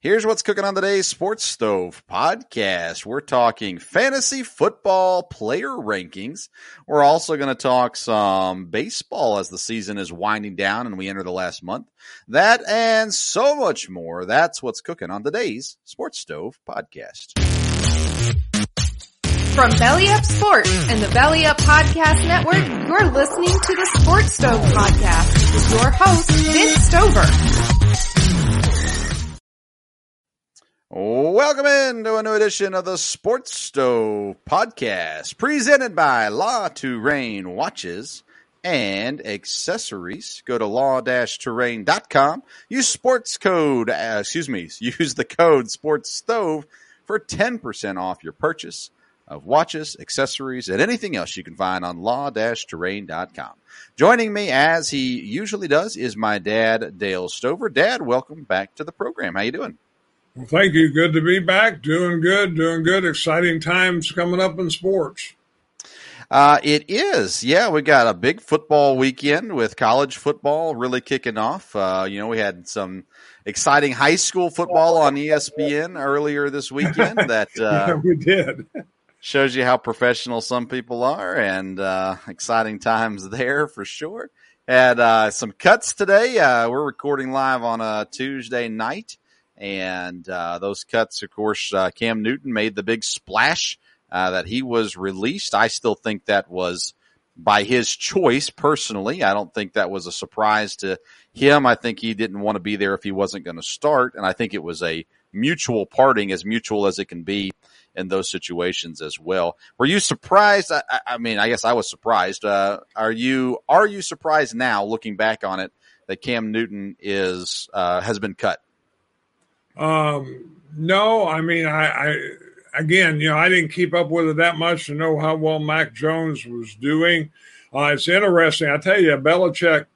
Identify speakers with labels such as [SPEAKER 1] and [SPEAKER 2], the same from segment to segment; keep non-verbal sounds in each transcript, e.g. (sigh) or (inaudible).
[SPEAKER 1] Here's what's cooking on today's Sports Stove podcast. We're talking fantasy football player rankings. We're also going to talk some baseball as the season is winding down and we enter the last month. That and so much more. That's what's cooking on today's Sports Stove podcast.
[SPEAKER 2] From Belly Up Sports and the Belly Up Podcast Network, you're listening to the Sports Stove Podcast with your host, Vince Stover.
[SPEAKER 1] Welcome into a new edition of the Sports Stove podcast, presented by La Touraine Watches and Accessories. Go to La-Touraine.com. Use sports code, uh, excuse me, (laughs) use the code Sports Stove for 10% off your purchase of watches, accessories, and anything else you can find on La-Touraine.com. Joining me as he usually does is my dad, Dale Stover. Dad, welcome back to the program. How you doing?
[SPEAKER 3] Well, thank you. Good to be back. Doing good, doing good. Exciting times coming up in sports.
[SPEAKER 1] Uh, it is. Yeah, we got a big football weekend with college football really kicking off. Uh, you know, we had some exciting high school football on ESPN earlier this weekend (laughs) that uh,
[SPEAKER 3] yeah, we did.
[SPEAKER 1] shows you how professional some people are and uh, exciting times there for sure. Had uh, some cuts today. Uh, we're recording live on a Tuesday night. And uh, those cuts, of course, uh, Cam Newton made the big splash uh, that he was released. I still think that was by his choice personally. I don't think that was a surprise to him. I think he didn't want to be there if he wasn't going to start. And I think it was a mutual parting, as mutual as it can be in those situations as well. Were you surprised? I, I mean, I guess I was surprised. Uh, are you are you surprised now, looking back on it, that Cam Newton is uh, has been cut?
[SPEAKER 3] Um, no, I mean, I, I, again, you know, I didn't keep up with it that much to know how well Mac Jones was doing. Uh, it's interesting. I tell you, Belichick,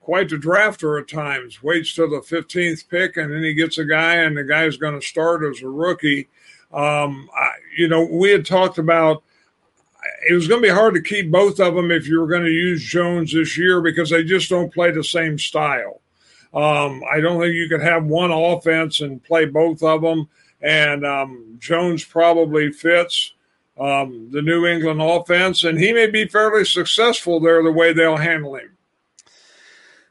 [SPEAKER 3] quite the drafter at times, waits till the 15th pick and then he gets a guy and the guy's going to start as a rookie. Um, I, you know, we had talked about it was going to be hard to keep both of them if you were going to use Jones this year because they just don't play the same style. Um, I don't think you could have one offense and play both of them. And um, Jones probably fits um, the New England offense, and he may be fairly successful there the way they'll handle him.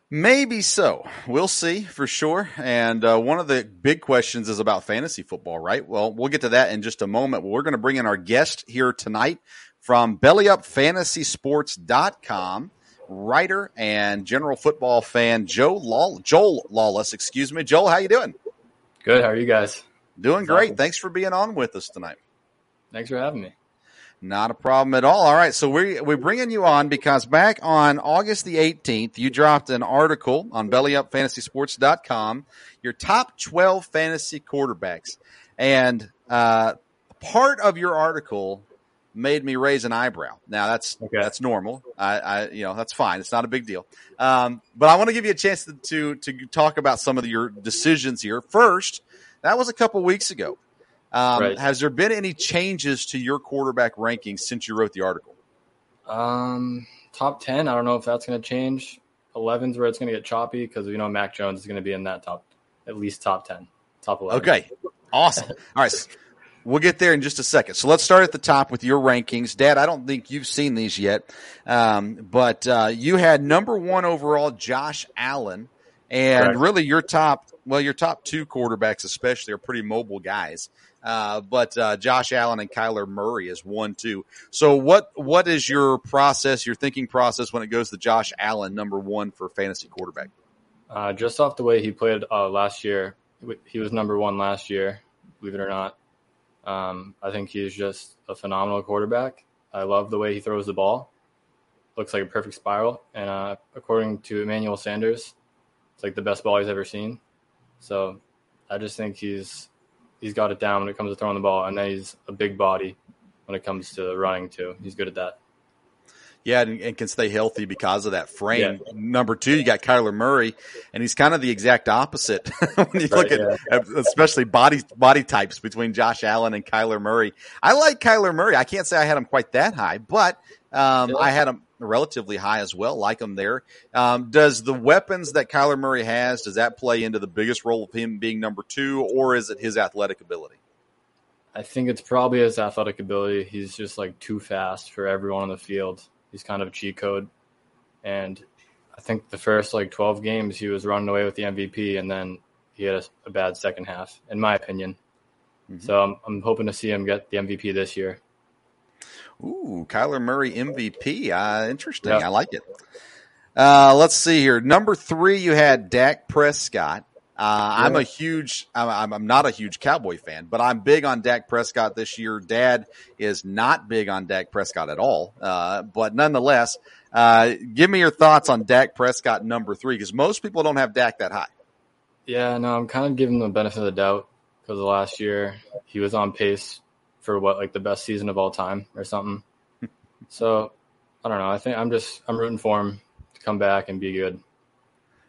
[SPEAKER 1] Maybe so. We'll see for sure. And uh, one of the big questions is about fantasy football, right? Well, we'll get to that in just a moment. We're going to bring in our guest here tonight from BellyUpFantasySports.com writer and general football fan Joe Law- Joel Lawless. Excuse me, Joel. How you doing?
[SPEAKER 4] Good. How are you guys?
[SPEAKER 1] Doing great. Thanks for being on with us tonight.
[SPEAKER 4] Thanks for having me.
[SPEAKER 1] Not a problem at all. All right, so we we're bringing you on because back on August the 18th, you dropped an article on BellyUpFantasySports.com, your top 12 fantasy quarterbacks, and uh, part of your article made me raise an eyebrow. Now that's okay. that's normal. I, I, you know that's fine. It's not a big deal. Um, but I want to give you a chance to, to, to talk about some of your decisions here. First, that was a couple weeks ago. Um, right. Has there been any changes to your quarterback rankings since you wrote the article?
[SPEAKER 4] Um, top ten. I don't know if that's going to change. 11's where it's going to get choppy because we know Mac Jones is going to be in that top, at least top ten, top eleven.
[SPEAKER 1] Okay, awesome. All right. We'll get there in just a second. So let's start at the top with your rankings. Dad, I don't think you've seen these yet, um, but uh, you had number one overall Josh Allen, and right. really your top, well, your top two quarterbacks especially are pretty mobile guys. Uh, but uh, Josh Allen and Kyler Murray is one two. So what what is your process, your thinking process when it goes to Josh Allen number one for fantasy quarterback?
[SPEAKER 4] Uh, just off the way he played uh, last year, he was number one last year. Believe it or not, um, I think he's just a phenomenal quarterback. I love the way he throws the ball. Looks like a perfect spiral. And uh, according to Emmanuel Sanders, it's like the best ball he's ever seen. So I just think he's he's got it down when it comes to throwing the ball, and then he's a big body when it comes to running too. He's good at that.
[SPEAKER 1] Yeah, and, and, can stay healthy because of that frame. Yeah. Number two, you got Kyler Murray, and he's kind of the exact opposite (laughs) when you right, look at, yeah. especially body body types between Josh Allen and Kyler Murray. I like Kyler Murray. I can't say I had him quite that high, but um. I had him relatively high as well. Like him there. Um, does the weapons that Kyler Murray has does that play into the biggest role of him being number two, or is it his athletic ability?
[SPEAKER 4] I think it's probably his athletic ability. He's just like too fast for everyone on the field. He's kind of a cheat code. And I think the first like 12 games, he was running away with the MVP, and then he had a, a bad second half, in my opinion. Mm-hmm. So I'm, I'm hoping to see him get the MVP this year.
[SPEAKER 1] Ooh, Kyler Murray MVP. Uh, interesting. Yep. I like it. Uh, let's see here. Number three, you had Dak Prescott. Uh, I'm a huge, I'm, I'm not a huge Cowboy fan, but I'm big on Dak Prescott this year. Dad is not big on Dak Prescott at all. Uh, but nonetheless, uh, give me your thoughts on Dak Prescott number three, because most people don't have Dak that high.
[SPEAKER 4] Yeah, no, I'm kind of giving the benefit of the doubt because last year he was on pace for what, like the best season of all time or something. (laughs) so I don't know. I think I'm just, I'm rooting for him to come back and be good.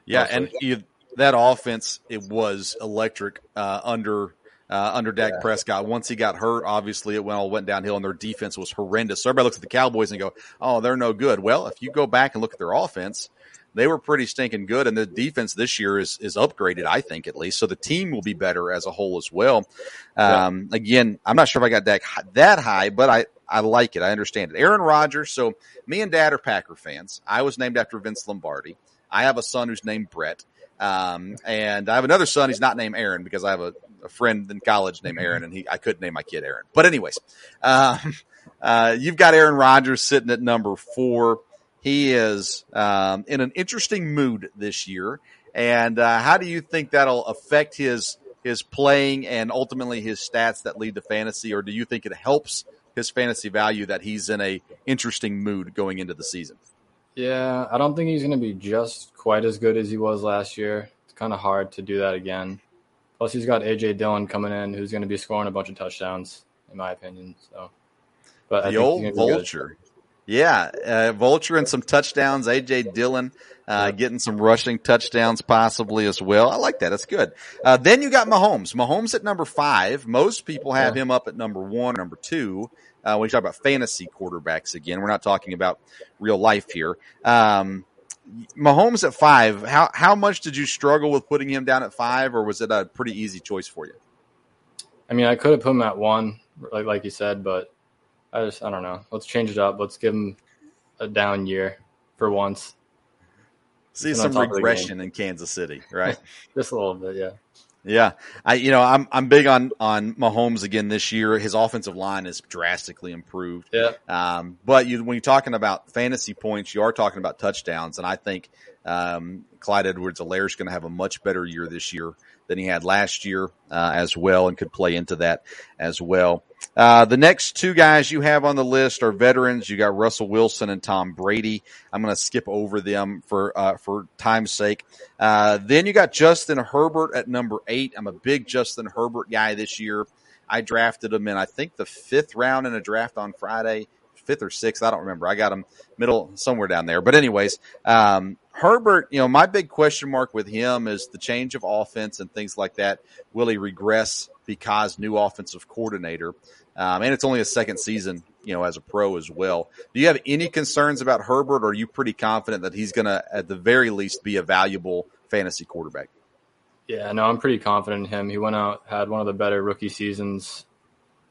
[SPEAKER 1] Yeah. Hopefully. And you, that offense it was electric uh, under uh, under Dak yeah. Prescott. Once he got hurt, obviously it went all went downhill, and their defense was horrendous. So everybody looks at the Cowboys and go, "Oh, they're no good." Well, if you go back and look at their offense, they were pretty stinking good, and the defense this year is is upgraded, I think at least. So the team will be better as a whole as well. Um, yeah. Again, I'm not sure if I got Dak that high, but I I like it. I understand it. Aaron Rodgers. So me and Dad are Packer fans. I was named after Vince Lombardi. I have a son who's named Brett. Um, and I have another son. He's not named Aaron because I have a, a, friend in college named Aaron, and he I couldn't name my kid Aaron. But anyways, um, (laughs) uh, you've got Aaron Rodgers sitting at number four. He is um, in an interesting mood this year. And uh, how do you think that'll affect his his playing and ultimately his stats that lead to fantasy, or do you think it helps his fantasy value that he's in a interesting mood going into the season?
[SPEAKER 4] Yeah, I don't think he's going to be just quite as good as he was last year. It's kind of hard to do that again. Plus, he's got AJ Dillon coming in, who's going to be scoring a bunch of touchdowns, in my opinion. So,
[SPEAKER 1] but the old vulture, yeah, uh, vulture and some touchdowns. AJ Dillon uh, getting some rushing touchdowns possibly as well. I like that. That's good. Uh, then you got Mahomes. Mahomes at number five. Most people have him up at number one, number two. Uh, when you talk about fantasy quarterbacks again, we're not talking about real life here. Um, Mahomes at five. How how much did you struggle with putting him down at five, or was it a pretty easy choice for you?
[SPEAKER 4] I mean, I could have put him at one, like like you said, but I just I don't know. Let's change it up. Let's give him a down year for once.
[SPEAKER 1] See some regression in Kansas City, right? (laughs)
[SPEAKER 4] just a little bit, yeah.
[SPEAKER 1] Yeah, I you know I'm I'm big on on Mahomes again this year. His offensive line is drastically improved.
[SPEAKER 4] Yeah.
[SPEAKER 1] Um, but you when you're talking about fantasy points, you are talking about touchdowns, and I think um, Clyde Edwards-Helaire is going to have a much better year this year than he had last year uh, as well, and could play into that as well. Uh, the next two guys you have on the list are veterans. You got Russell Wilson and Tom Brady. I'm going to skip over them for uh, for time's sake. Uh, then you got Justin Herbert at number eight. I'm a big Justin Herbert guy this year. I drafted him in I think the fifth round in a draft on Friday fifth or sixth. I don't remember. I got him middle somewhere down there. But anyways, um, Herbert, you know, my big question mark with him is the change of offense and things like that. Will he regress because new offensive coordinator? Um, and it's only a second season, you know, as a pro as well. Do you have any concerns about Herbert, or are you pretty confident that he's going to, at the very least, be a valuable fantasy quarterback?
[SPEAKER 4] Yeah, no, I'm pretty confident in him. He went out, had one of the better rookie seasons.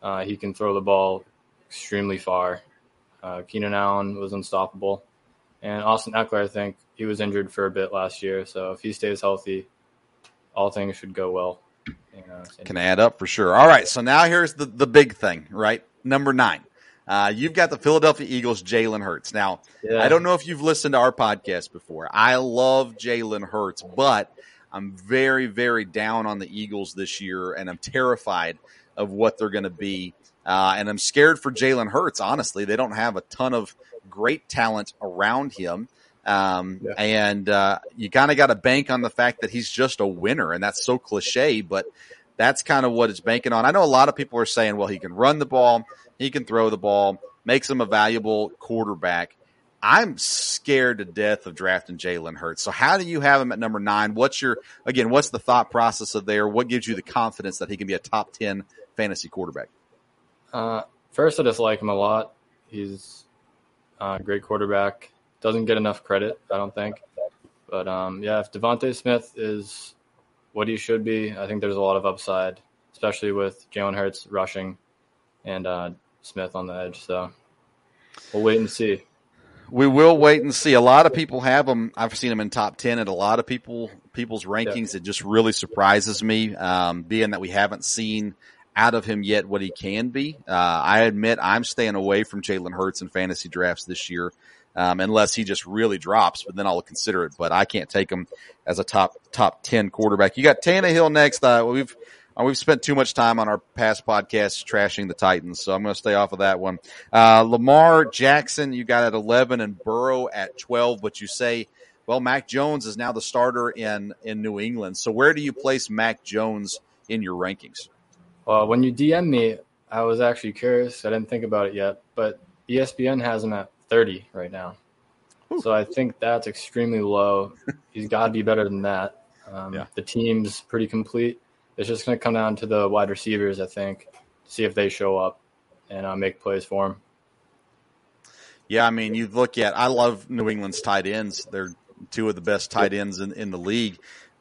[SPEAKER 4] Uh, he can throw the ball extremely far. Uh, Keenan Allen was unstoppable. And Austin Ekeler, I think he was injured for a bit last year. So if he stays healthy, all things should go well.
[SPEAKER 1] You know, Can add up for sure. All right. So now here's the, the big thing, right? Number nine. Uh, you've got the Philadelphia Eagles, Jalen Hurts. Now, yeah. I don't know if you've listened to our podcast before. I love Jalen Hurts, but I'm very, very down on the Eagles this year, and I'm terrified of what they're going to be uh, and I'm scared for Jalen Hurts, honestly. They don't have a ton of great talent around him. Um, yeah. and, uh, you kind of got to bank on the fact that he's just a winner and that's so cliche, but that's kind of what it's banking on. I know a lot of people are saying, well, he can run the ball, he can throw the ball, makes him a valuable quarterback. I'm scared to death of drafting Jalen Hurts. So how do you have him at number nine? What's your, again, what's the thought process of there? What gives you the confidence that he can be a top 10 fantasy quarterback?
[SPEAKER 4] Uh, first, I just like him a lot. He's a great quarterback. Doesn't get enough credit, I don't think. But um, yeah, if DeVonta Smith is what he should be, I think there's a lot of upside, especially with Jalen Hurts rushing and uh, Smith on the edge. So we'll wait and see
[SPEAKER 1] we will wait and see. A lot of people have him. I've seen him in top ten at a lot of people people's rankings. Yeah. It just really surprises me, um, being that we haven't seen out of him yet what he can be. Uh, I admit I'm staying away from Jalen Hurts in fantasy drafts this year, um, unless he just really drops. But then I'll consider it. But I can't take him as a top top ten quarterback. You got Tannehill next. Uh, we've uh, we've spent too much time on our past podcasts trashing the Titans, so I'm going to stay off of that one. Uh, Lamar Jackson, you got at 11 and Burrow at 12, but you say, well, Mac Jones is now the starter in, in New England. So where do you place Mac Jones in your rankings?
[SPEAKER 4] Well, when you DM me, I was actually curious. I didn't think about it yet, but ESPN has him at 30 right now. So I think that's extremely low. He's got to be better than that. Um, yeah. The team's pretty complete it's just going to come down to the wide receivers, I think, see if they show up and uh, make plays for him.
[SPEAKER 1] Yeah, I mean, you look at, I love New England's tight ends. They're two of the best tight ends in, in the league.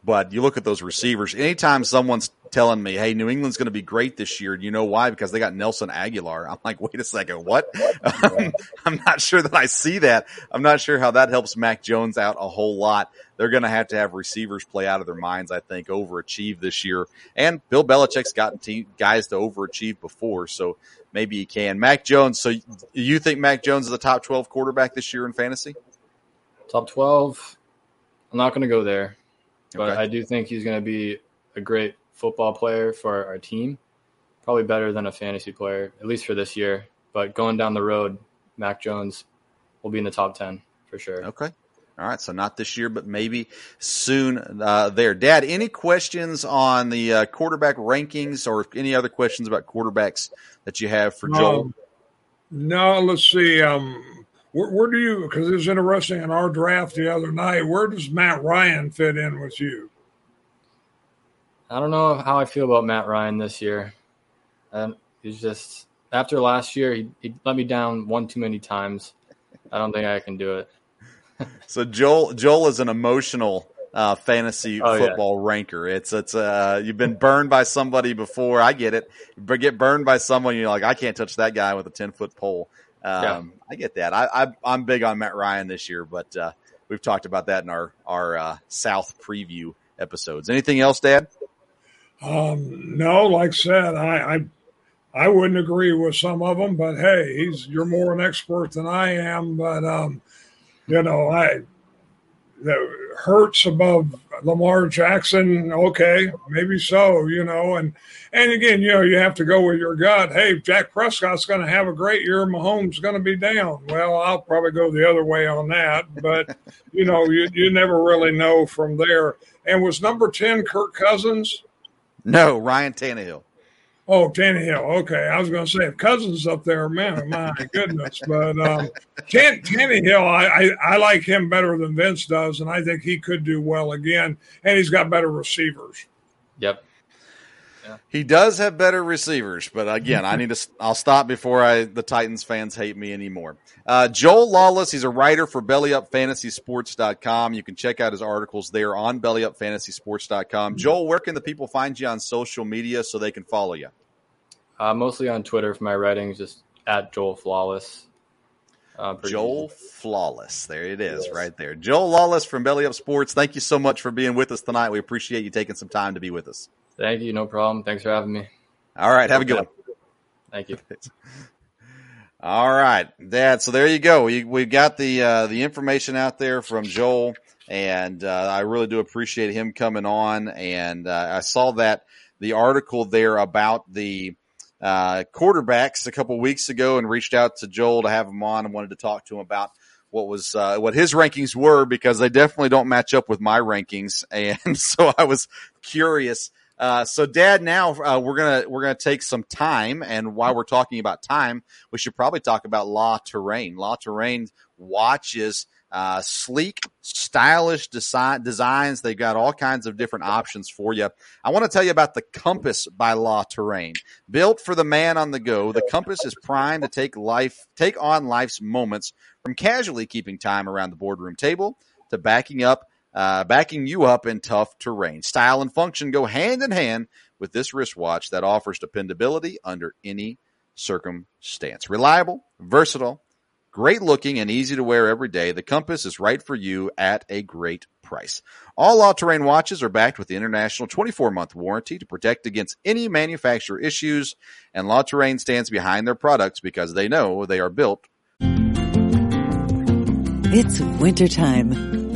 [SPEAKER 1] But you look at those receivers. Anytime someone's telling me, "Hey, New England's going to be great this year," you know why? Because they got Nelson Agholor. I'm like, wait a second, what? (laughs) I'm not sure that I see that. I'm not sure how that helps Mac Jones out a whole lot. They're going to have to have receivers play out of their minds, I think, overachieve this year. And Bill Belichick's gotten team, guys to overachieve before, so maybe he can. Mac Jones. So you think Mac Jones is a top 12 quarterback this year in fantasy?
[SPEAKER 4] Top 12. I'm not going to go there. But okay. I do think he's going to be a great football player for our team. Probably better than a fantasy player, at least for this year. But going down the road, Mac Jones will be in the top 10 for sure.
[SPEAKER 1] Okay. All right, so not this year, but maybe soon uh, there. Dad, any questions on the uh, quarterback rankings or any other questions about quarterbacks that you have for Joel? Um,
[SPEAKER 3] no, let's see. Um, where, where do you? Because it was interesting in our draft the other night. Where does Matt Ryan fit in with you?
[SPEAKER 4] I don't know how I feel about Matt Ryan this year. And he's just after last year, he, he let me down one too many times. I don't think I can do it. (laughs)
[SPEAKER 1] so Joel Joel is an emotional uh, fantasy oh, football yeah. ranker. It's it's uh you've been burned by somebody before. I get it. But get burned by someone you're like I can't touch that guy with a ten foot pole. Um, yeah. I get that. I, I am big on Matt Ryan this year, but uh, we've talked about that in our our uh, South preview episodes. Anything else, Dad?
[SPEAKER 3] Um, no, like said, I, I I wouldn't agree with some of them, but hey, he's you're more an expert than I am. But um, you know, I Hurts above Lamar Jackson. Okay, maybe so. You know, and and again, you know, you have to go with your gut. Hey, Dak Prescott's going to have a great year. Mahomes going to be down. Well, I'll probably go the other way on that. But (laughs) you know, you you never really know from there. And was number ten Kirk Cousins?
[SPEAKER 1] No, Ryan Tannehill.
[SPEAKER 3] Oh, Tannehill. Okay, I was going to say if Cousins up there, man, my goodness. But um, Tan- Tannehill, I, I, I like him better than Vince does, and I think he could do well again. And he's got better receivers.
[SPEAKER 4] Yep.
[SPEAKER 1] Yeah. He does have better receivers, but again, I need to. I'll stop before I the Titans fans hate me anymore. Uh, Joel Lawless, he's a writer for BellyUpFantasySports.com. You can check out his articles there on BellyUpFantasySports.com. Joel, where can the people find you on social media so they can follow you?
[SPEAKER 4] Uh, mostly on Twitter for my writings, just at Joel Flawless.
[SPEAKER 1] Uh, Joel easy. Flawless. There it is, yes. right there. Joel Lawless from Belly Up Sports. Thank you so much for being with us tonight. We appreciate you taking some time to be with us.
[SPEAKER 4] Thank you. No problem. Thanks for having me.
[SPEAKER 1] All right. Have a good one.
[SPEAKER 4] Thank you. (laughs)
[SPEAKER 1] All right, Dad. So there you go. We we got the uh, the information out there from Joel, and uh, I really do appreciate him coming on. And uh, I saw that the article there about the uh, quarterbacks a couple weeks ago, and reached out to Joel to have him on and wanted to talk to him about what was uh, what his rankings were because they definitely don't match up with my rankings, (laughs) and so I was curious. Uh, so, Dad, now uh, we're gonna we're gonna take some time, and while we're talking about time, we should probably talk about La Touraine. La Touraine watches uh, sleek, stylish design, designs. They've got all kinds of different options for you. I want to tell you about the Compass by La Touraine. Built for the man on the go, the Compass is primed to take life, take on life's moments from casually keeping time around the boardroom table to backing up, uh, backing you up in tough terrain. Style and function go hand in hand with this wristwatch that offers dependability under any circumstance. Reliable, versatile, Great looking and easy to wear every day, the Compass is right for you at a great price. All all terrain watches are backed with the international 24 month warranty to protect against any manufacturer issues, and La Touraine stands behind their products because they know they are built.
[SPEAKER 5] It's wintertime.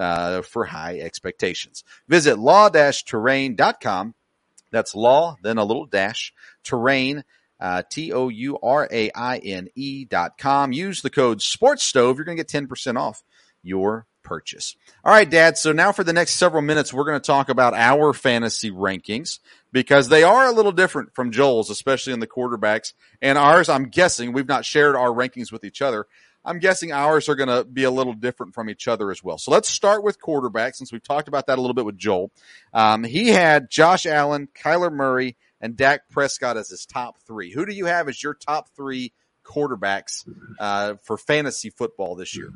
[SPEAKER 1] Uh, for high expectations. Visit La-Touraine.com. That's law, then a little dash, terrain, uh, T-O-U-R-A-I-N-E dot com. Use the code sports stove. You're going to get 10% off your purchase. All right, dad. So now for the next several minutes, we're going to talk about our fantasy rankings because they are a little different from Joel's, especially in the quarterbacks and ours. I'm guessing we've not shared our rankings with each other. I'm guessing ours are going to be a little different from each other as well. So let's start with quarterback since we've talked about that a little bit with Joel. Um, he had Josh Allen, Kyler Murray, and Dak Prescott as his top three. Who do you have as your top three quarterbacks uh, for fantasy football this year?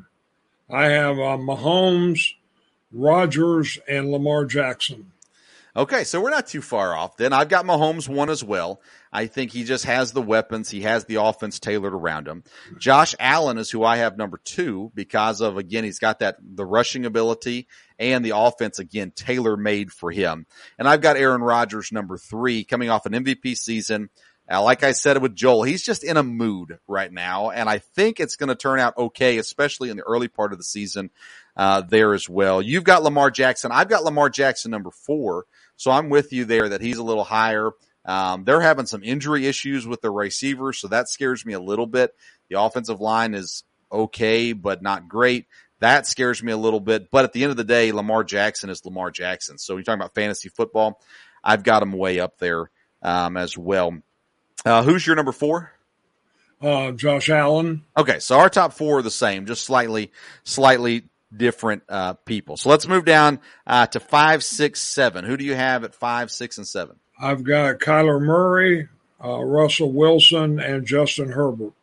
[SPEAKER 3] I have uh, Mahomes, Rodgers, and Lamar Jackson.
[SPEAKER 1] Okay, so we're not too far off. Then I've got Mahomes one as well. I think he just has the weapons. He has the offense tailored around him. Josh Allen is who I have number two because of again he's got that the rushing ability and the offense again tailor made for him. And I've got Aaron Rodgers number three coming off an MVP season. Uh, like I said with Joel, he's just in a mood right now, and I think it's going to turn out okay, especially in the early part of the season uh, there as well. You've got Lamar Jackson. I've got Lamar Jackson number four. So I'm with you there that he's a little higher. Um, they're having some injury issues with the receivers, so that scares me a little bit. The offensive line is okay, but not great. That scares me a little bit. But at the end of the day, Lamar Jackson is Lamar Jackson. So you're talking about fantasy football. I've got him way up there um, as well. Uh, who's your number four?
[SPEAKER 3] Uh, Josh Allen.
[SPEAKER 1] Okay, so our top four are the same, just slightly, slightly different uh, people. So let's move down uh, to five, six, seven. Who do you have at five, six, and seven?
[SPEAKER 3] I've got Kyler Murray, uh, Russell Wilson, and Justin Herbert.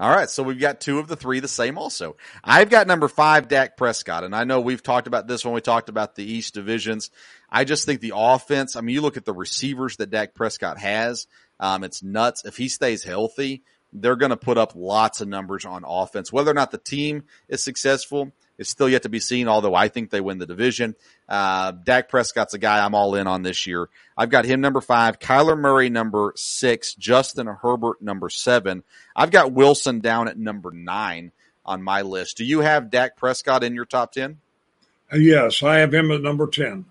[SPEAKER 1] All right, so we've got two of the three the same also. I've got number five, Dak Prescott, and I know we've talked about this when we talked about the East divisions. I just think the offense, I mean, you look at the receivers that Dak Prescott has, um, it's nuts. If he stays healthy, they're going to put up lots of numbers on offense. Whether or not the team is successful, is still yet to be seen, although I think they win the division. Uh, Dak Prescott's a guy I'm all in on this year. I've got him number five, Kyler Murray number six, Justin Herbert number seven. I've got Wilson down at number nine on my list. Do you have Dak Prescott in your top 10?
[SPEAKER 3] Uh, yes, I have him at number 10.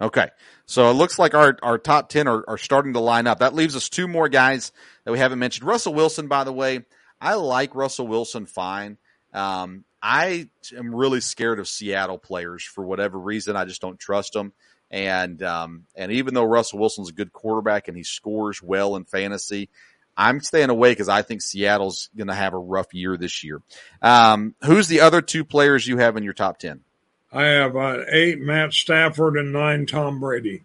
[SPEAKER 1] Okay. So it looks like our, our top 10 are, are starting to line up. That leaves us two more guys that we haven't mentioned. Russell Wilson, by the way, I like Russell Wilson fine. Um, I am really scared of Seattle players for whatever reason. I just don't trust them. And um, and even though Russell Wilson's a good quarterback and he scores well in fantasy, I'm staying away because I think Seattle's going to have a rough year this year. Um, who's the other two players you have in your top ten?
[SPEAKER 3] I have uh, eight Matt Stafford and nine Tom Brady.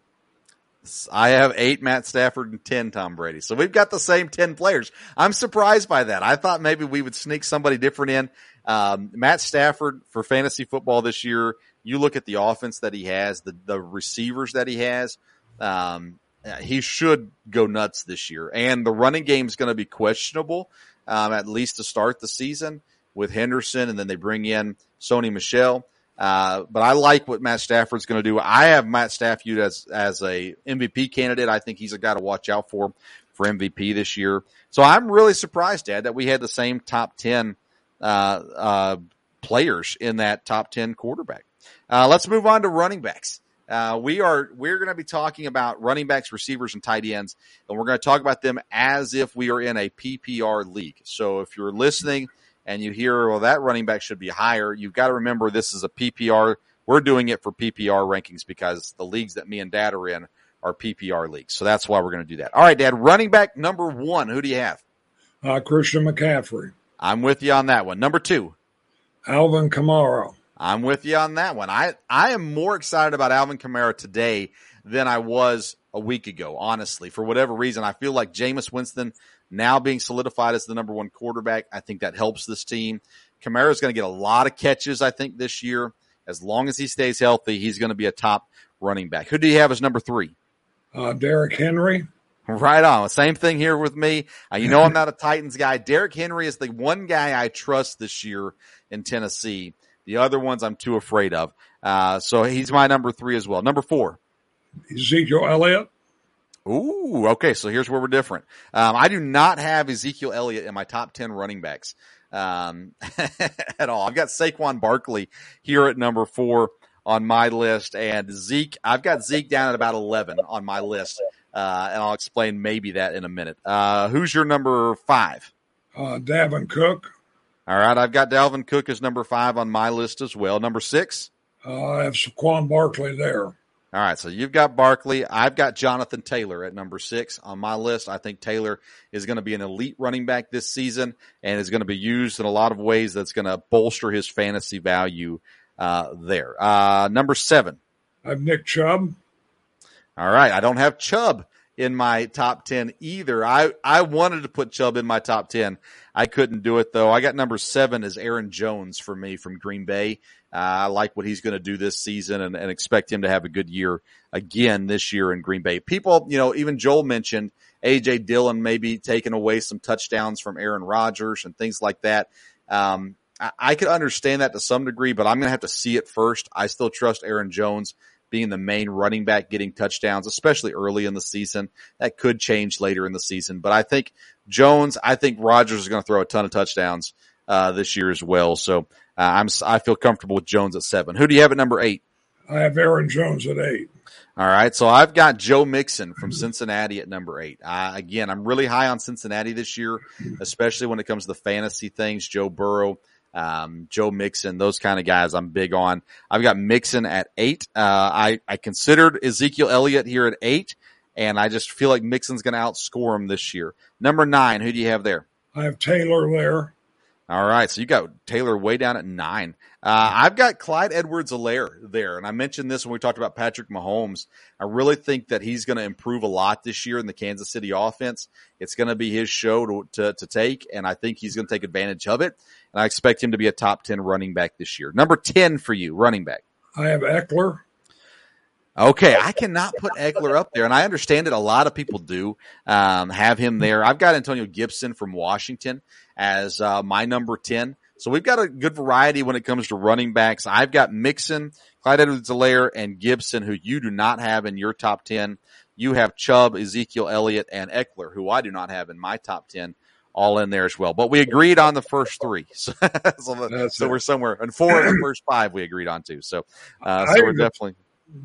[SPEAKER 1] I have eight Matt Stafford and 10 Tom Brady. So we've got the same 10 players. I'm surprised by that. I thought maybe we would sneak somebody different in. Um, Matt Stafford for fantasy football this year, you look at the offense that he has, the, the receivers that he has. Um, he should go nuts this year. And the running game is going to be questionable, um, at least to start the season with Henderson. And then they bring in Sony Michel. Uh, but I like what Matt Stafford's going to do. I have Matt Stafford as as a MVP candidate. I think he's a guy to watch out for for MVP this year. So I'm really surprised, Dad, that we had the same top ten uh, uh, players in that top ten quarterback. Uh, let's move on to running backs. Uh, we are we're going to be talking about running backs, receivers, and tight ends, and we're going to talk about them as if we are in a PPR league. So if you're listening and you hear, well, that running back should be higher, you've got to remember this is a PPR. We're doing it for PPR rankings because the leagues that me and dad are in are PPR leagues. So that's why we're going to do that. All right, dad, running back number one. Who do you have?
[SPEAKER 3] Uh, Christian McCaffrey.
[SPEAKER 1] I'm with you on that one. Number two.
[SPEAKER 3] Alvin Kamara.
[SPEAKER 1] I'm with you on that one. I, I am more excited about Alvin Kamara today than I was a week ago, honestly. For whatever reason, I feel like Jameis Winston now being solidified as the number one quarterback, I think that helps this team. Kamara is going to get a lot of catches, I think, this year. As long as he stays healthy, he's going to be a top running back. Who do you have as number three?
[SPEAKER 3] Uh, Derrick Henry.
[SPEAKER 1] Right on. Same thing here with me. Uh, you know, I'm not a (laughs) Titans guy. Derrick Henry is the one guy I trust this year in Tennessee. The other ones I'm too afraid of. Uh, so he's my number three as well. Number four.
[SPEAKER 3] Ezekiel Elliott.
[SPEAKER 1] Ooh, okay. So here's where we're different. Um, I do not have Ezekiel Elliott in my top 10 running backs, um, (laughs) at all. I've got Saquon Barkley here at number four on my list and Zeke, I've got Zeke down at about 11 on my list. Uh, and I'll explain maybe that in a minute. Uh, who's your number five?
[SPEAKER 3] Uh, Dalvin Cook.
[SPEAKER 1] All right. I've got Dalvin Cook as number five on my list as well. Number six?
[SPEAKER 3] Uh, I have Saquon Barkley there.
[SPEAKER 1] All right, so you've got Barkley. I've got Jonathan Taylor at number six on my list. I think Taylor is going to be an elite running back this season and is going to be used in a lot of ways that's going to bolster his fantasy value uh, there. Uh, number seven.
[SPEAKER 3] I have Nick Chubb.
[SPEAKER 1] All right, I don't have Chubb in my top 10 either. I, I wanted to put Chubb in my top 10. I couldn't do it though. I got number seven as Aaron Jones for me from Green Bay. Uh, I like what he's going to do this season and, and, expect him to have a good year again this year in Green Bay. People, you know, even Joel mentioned AJ Dillon maybe taking away some touchdowns from Aaron Rodgers and things like that. Um, I, I could understand that to some degree, but I'm going to have to see it first. I still trust Aaron Jones being the main running back, getting touchdowns, especially early in the season. That could change later in the season, but I think Jones, I think Rodgers is going to throw a ton of touchdowns uh, this year as well. So uh, I'm I feel comfortable with Jones at seven. Who do you have at number eight?
[SPEAKER 3] I have Aaron Jones at eight.
[SPEAKER 1] All right, so I've got Joe Mixon from Cincinnati at number eight. Uh, again, I'm really high on Cincinnati this year, especially when it comes to the fantasy things. Joe Burrow, um, Joe Mixon, those kind of guys I'm big on. I've got Mixon at eight. Uh, I, I considered Ezekiel Elliott here at eight, and I just feel like Mixon's going to outscore him this year. Number nine, who do you have there?
[SPEAKER 3] I have Taylor there.
[SPEAKER 1] All right, so you got Taylor way down at nine. Uh, I've got Clyde Edwards-Helaire there, and I mentioned this when we talked about Patrick Mahomes. I really think that he's going to improve a lot this year in the Kansas City offense. It's going to be his show to, to, to take, and I think he's going to take advantage of it. And I expect him to be a top ten running back this year. Number ten for you, running back.
[SPEAKER 3] I have Ekeler.
[SPEAKER 1] Okay, I cannot put Ekeler up there, and I understand that a lot of people do um, have him there. I've got Antonio Gibson from Washington as uh, my number ten, so we've got a good variety when it comes to running backs. I've got Mixon, Clyde Edwards-Helaire, and Gibson, who you do not have in your top ten. You have Chubb, Ezekiel Elliott, and Ekeler, who I do not have in my top ten all in there as well. But we agreed on the first three, (laughs) so, so, so we're somewhere, and four of the first five we agreed on too. So, uh, so we're definitely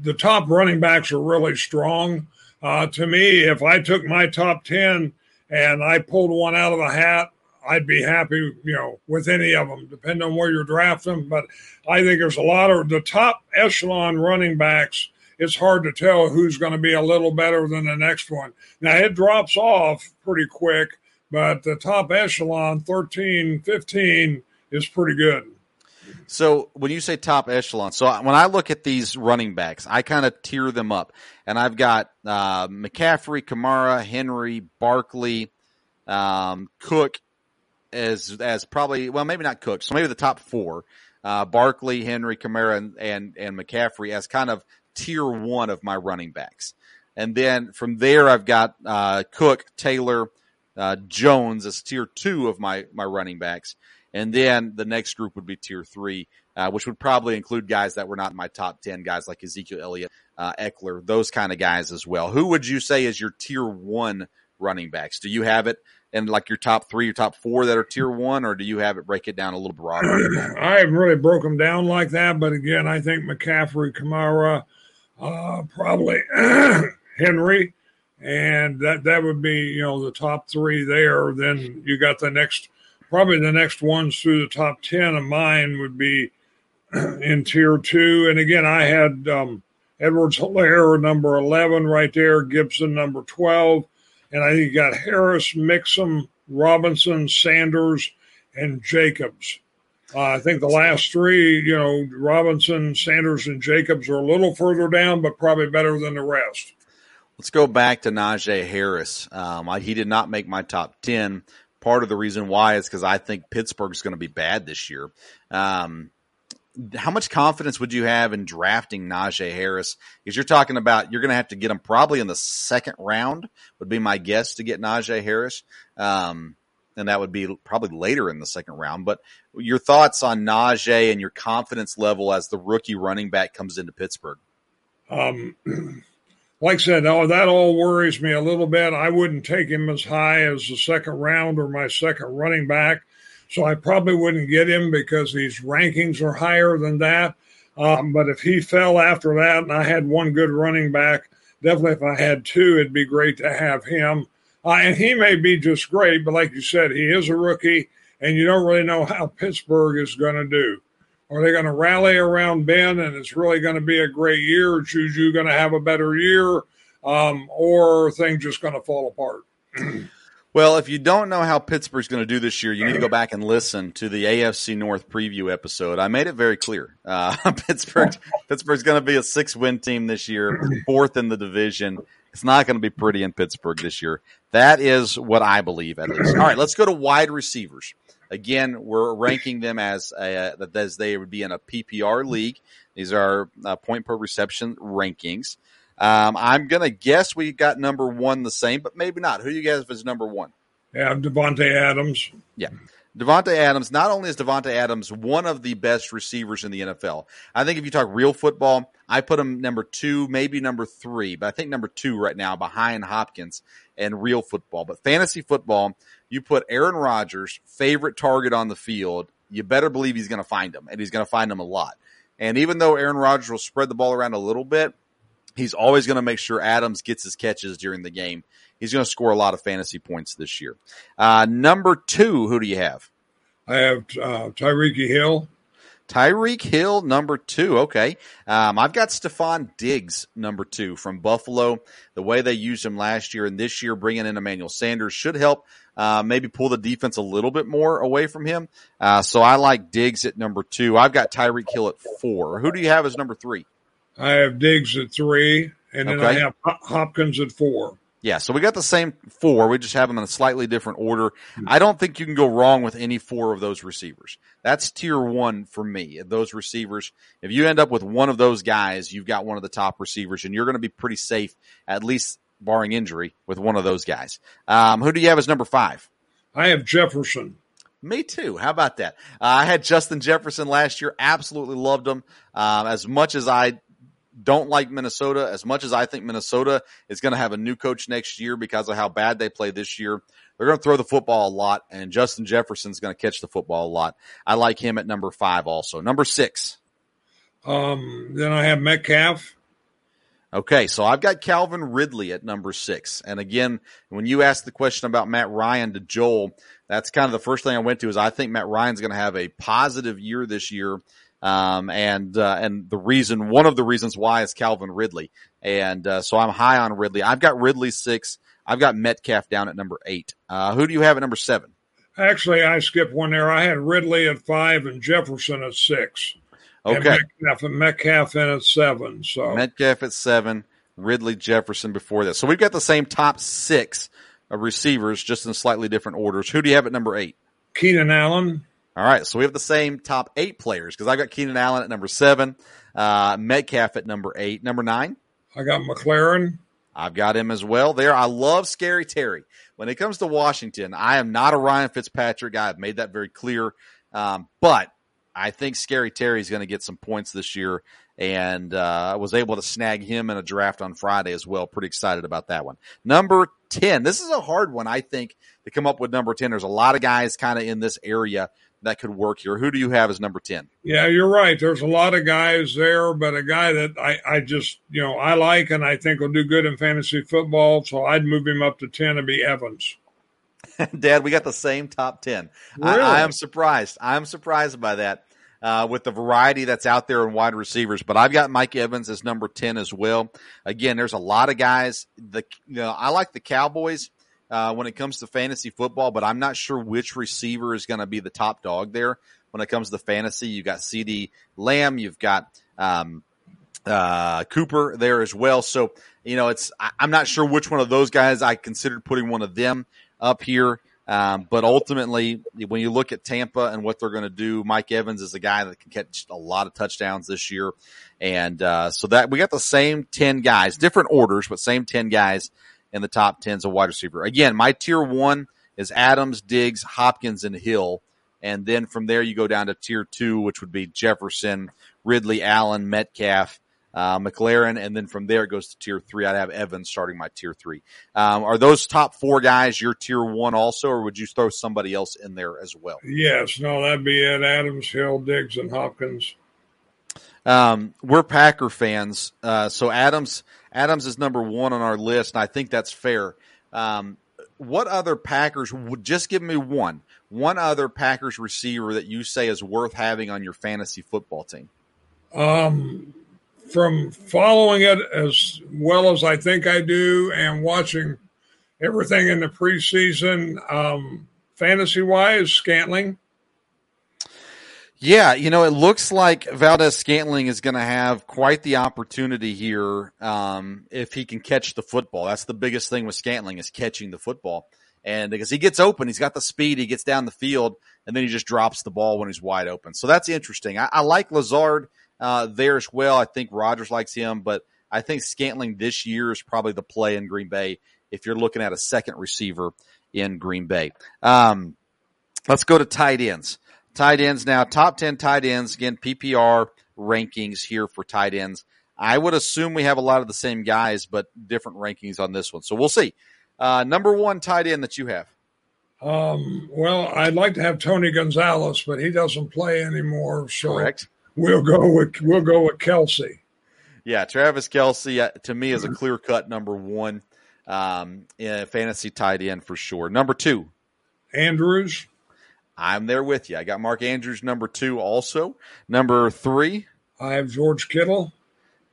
[SPEAKER 3] the top running backs are really strong. Uh, to me, if I took my top 10 and I pulled one out of a hat, I'd be happy, you know, with any of them, depending on where you're drafting. But I think there's a lot of the top echelon running backs. It's hard to tell who's going to be a little better than the next one. Now, it drops off pretty quick, but the top echelon, 13, 15, is pretty good.
[SPEAKER 1] So when you say top echelon, so when I look at these running backs, I kind of tier them up, and I've got uh, McCaffrey, Kamara, Henry, Barkley, um, Cook as as probably well maybe not Cook, so maybe the top four. Uh, Barkley, Henry, Kamara, and, and and McCaffrey as kind of tier one of my running backs, and then from there I've got uh, Cook, Taylor, uh, Jones as tier two of my my running backs, and then the next group would be tier three, uh, which would probably include guys that were not in my top 10 guys like Ezekiel Elliott, uh, Ekeler, those kind of guys as well. Who would you say is your tier one running backs? Do you have it in like your top three, your top four that are tier one, or do you have it break it down a little broader? (clears throat)
[SPEAKER 3] I haven't really broke them down like that, but again, I think McCaffrey, Kamara, uh, probably (clears throat) Henry, and that that would be you know the top three there. Then you got the next probably the next ones through the top 10 of mine would be (clears throat) in tier two. And again, I had um, Edwards Helaire number 11 right there, Gibson number 12. And I think you got Harris, Mixon, Robinson, Sanders, and Jacobs. Uh, I think the last three, you know, Robinson, Sanders, and Jacobs are a little further down, but probably better than the rest.
[SPEAKER 1] Let's go back to Najee Harris. Um, I, he did not make my top 10 part of the reason why is because I think Pittsburgh's going to be bad this year. Um, how much confidence would you have in drafting Najee Harris? Because you're talking about you're going to have to get him probably in the second round would be my guess to get Najee Harris. Um, and that would be probably later in the second round. But your thoughts on Najee and your confidence level as the rookie running back comes into Pittsburgh?
[SPEAKER 3] Um, (clears throat) like I said, oh, that all worries me a little bit. I wouldn't take him as high as the second round or my second running back. So I probably wouldn't get him because these rankings are higher than that. Um, but if he fell after that and I had one good running back, definitely if I had two, it'd be great to have him. Uh, and he may be just great, but like you said, he is a rookie, and you don't really know how Pittsburgh is going to do. Are they going to rally around Ben and it's really going to be a great year? Juju going to have a better year? Um, or things just going to fall apart? (clears throat)
[SPEAKER 1] well, if you don't know how Pittsburgh's going to do this year, you need to go back and listen to the AFC North preview episode. I made it very clear. Uh, (laughs) Pittsburgh, Pittsburgh's going to be a six win team this year, fourth in the division. It's not going to be pretty in Pittsburgh this year. That is what I believe at least. All right, let's go to wide receivers. Again, we're ranking them as a, as they would be in a PPR league. These are uh, point per reception rankings. Um, I'm gonna guess we got number one the same, but maybe not. Who do you guys have as number one?
[SPEAKER 3] Yeah, Davante Adams.
[SPEAKER 1] Yeah. Davante Adams, not only is Davante Adams one of the best receivers in the NFL, I think if you talk real football, I put him number two, maybe number three, but I think number two right now behind Hopkins and real football. But fantasy football, you put Aaron Rodgers, favorite target on the field, you better believe he's going to find him, and he's going to find him a lot. And even though Aaron Rodgers will spread the ball around a little bit, he's always going to make sure Adams gets his catches during the game. He's going to score a lot of fantasy points this year. Uh, number two, who do you have?
[SPEAKER 3] I have uh, Tyreek Hill.
[SPEAKER 1] Tyreek Hill, number two. Okay. Um, I've got Stefon Diggs, number two from Buffalo. The way they used him last year and this year, bringing in Emmanuel Sanders should help uh, maybe pull the defense a little bit more away from him. Uh, so I like Diggs at number two. I've got Tyreek Hill at four. Who do you have as number three?
[SPEAKER 3] I have Diggs at three, and then okay. I have Hopkins at four.
[SPEAKER 1] Yeah, so we got the same four. We just have them in a slightly different order. I don't think you can go wrong with any four of those receivers. That's tier one for me. Those receivers, if you end up with one of those guys, you've got one of the top receivers, and you're going to be pretty safe, at least barring injury, with one of those guys. Um, who do you have as number five?
[SPEAKER 3] I have Jefferson.
[SPEAKER 1] Me too. How about that? Uh, I had Justin Jefferson last year. Absolutely loved him. Um, as much as I don't like Minnesota as much as I think Minnesota is going to have a new coach next year because of how bad they play this year. They're going to throw the football a lot, and Justin Jefferson's going to catch the football a lot. I like him at number five also. Number six.
[SPEAKER 3] Um, then I have Metcalf.
[SPEAKER 1] Okay, so I've got Calvin Ridley at number six. And again, when you asked the question about Matt Ryan to Joel, that's kind of the first thing I went to is I think Matt Ryan's going to have a positive year this year um, and, uh, and the reason, one of the reasons why is Calvin Ridley. And, uh, so I'm high on Ridley. I've got Ridley six. I've got Metcalf down at number eight. Uh, who do you have at number seven?
[SPEAKER 3] Actually, I skipped one there. I had Ridley at five and Jefferson at six.
[SPEAKER 1] Okay.
[SPEAKER 3] Metcalf, Metcalf in at seven. So
[SPEAKER 1] Metcalf at seven, Ridley Jefferson before that. So we've got the same top six of receivers, just in slightly different orders. Who do you have at number eight?
[SPEAKER 3] Keenan Allen.
[SPEAKER 1] All right, so we have the same top eight players because I've got Keenan Allen at number seven, uh, Metcalf at number eight, number nine.
[SPEAKER 3] I got McLaurin.
[SPEAKER 1] I've got him as well there. I love Scary Terry. When it comes to Washington, I am not a Ryan Fitzpatrick guy. I've made that very clear. Um, but I think Scary Terry is going to get some points this year, and uh, was able to snag him in a draft on Friday as well. Pretty excited about that one. Number ten. This is a hard one, I think, to come up with number ten. There's a lot of guys kind of in this area that could work here. Who do you have as number ten?
[SPEAKER 3] Yeah, you're right. There's a lot of guys there, but a guy that I, I just you know I like and I think will do good in fantasy football, so I'd move him up to ten and be Evans. (laughs)
[SPEAKER 1] Dad, we got the same top 10.
[SPEAKER 3] Really?
[SPEAKER 1] I, I am surprised. I'm surprised by that uh, with the variety that's out there in wide receivers. But I've got Mike Evans as number 10 as well. Again, there's a lot of guys. The you know, I like the Cowboys uh, when it comes to fantasy football, but I'm not sure which receiver is going to be the top dog there when it comes to fantasy. You've got CeeDee Lamb. You've got um, uh, Cooper there as well. So, you know, it's, I, I'm not sure which one of those guys I considered putting one of them up here. Um, but ultimately, when you look at Tampa and what they're going to do, Mike Evans is a guy that can catch a lot of touchdowns this year. And, uh, so that we got the same 10 guys, different orders, but same 10 guys in the top tens of wide receiver. Again, my tier one is Adams, Diggs, Hopkins, and Hill. And then from there, you go down to tier two, which would be Jefferson, Ridley, Allen, Metcalf, uh, McLaurin, and then from there it goes to tier three. I'd have Evans starting my tier three. Um, are those top four guys your tier one also, or would you throw somebody else in there as well?
[SPEAKER 3] Yes, no, that'd be it. Adams, Hill, Diggs, and Hopkins.
[SPEAKER 1] Um, we're Packer fans, uh, so Adams Adams is number one on our list, and I think that's fair. Um, what other Packers would just give me one one other Packers receiver that you say is worth having on your fantasy football team?
[SPEAKER 3] Um, from following it as well as I think I do and watching everything in the preseason, um, fantasy wise, Scantling.
[SPEAKER 1] Yeah, you know, it looks like Valdes-Scantling is going to have quite the opportunity here um, if he can catch the football. That's the biggest thing with Scantling is catching the football. And because he gets open, he's got the speed, he gets down the field, and then he just drops the ball when he's wide open. So that's interesting. I, I like Lazard uh, there as well. I think Rodgers likes him, but I think Scantling this year is probably the play in Green Bay if you're looking at a second receiver in Green Bay. Um, let's go to tight ends. Tight ends now, top 10 tight ends. Again, PPR rankings here for tight ends. I would assume we have a lot of the same guys, but different rankings on this one. So we'll see. Uh, number one tight end that you have.
[SPEAKER 3] Um, well, I'd like to have Tony Gonzalez, but he doesn't play anymore. So
[SPEAKER 1] Correct.
[SPEAKER 3] We'll go with we'll go with Kelce.
[SPEAKER 1] Yeah, Travis Kelce uh, to me is a clear cut number one um, in fantasy tight end for sure. Number two,
[SPEAKER 3] Andrews.
[SPEAKER 1] I'm there with you. I got Mark Andrews number two also. Number three,
[SPEAKER 3] I have George Kittle.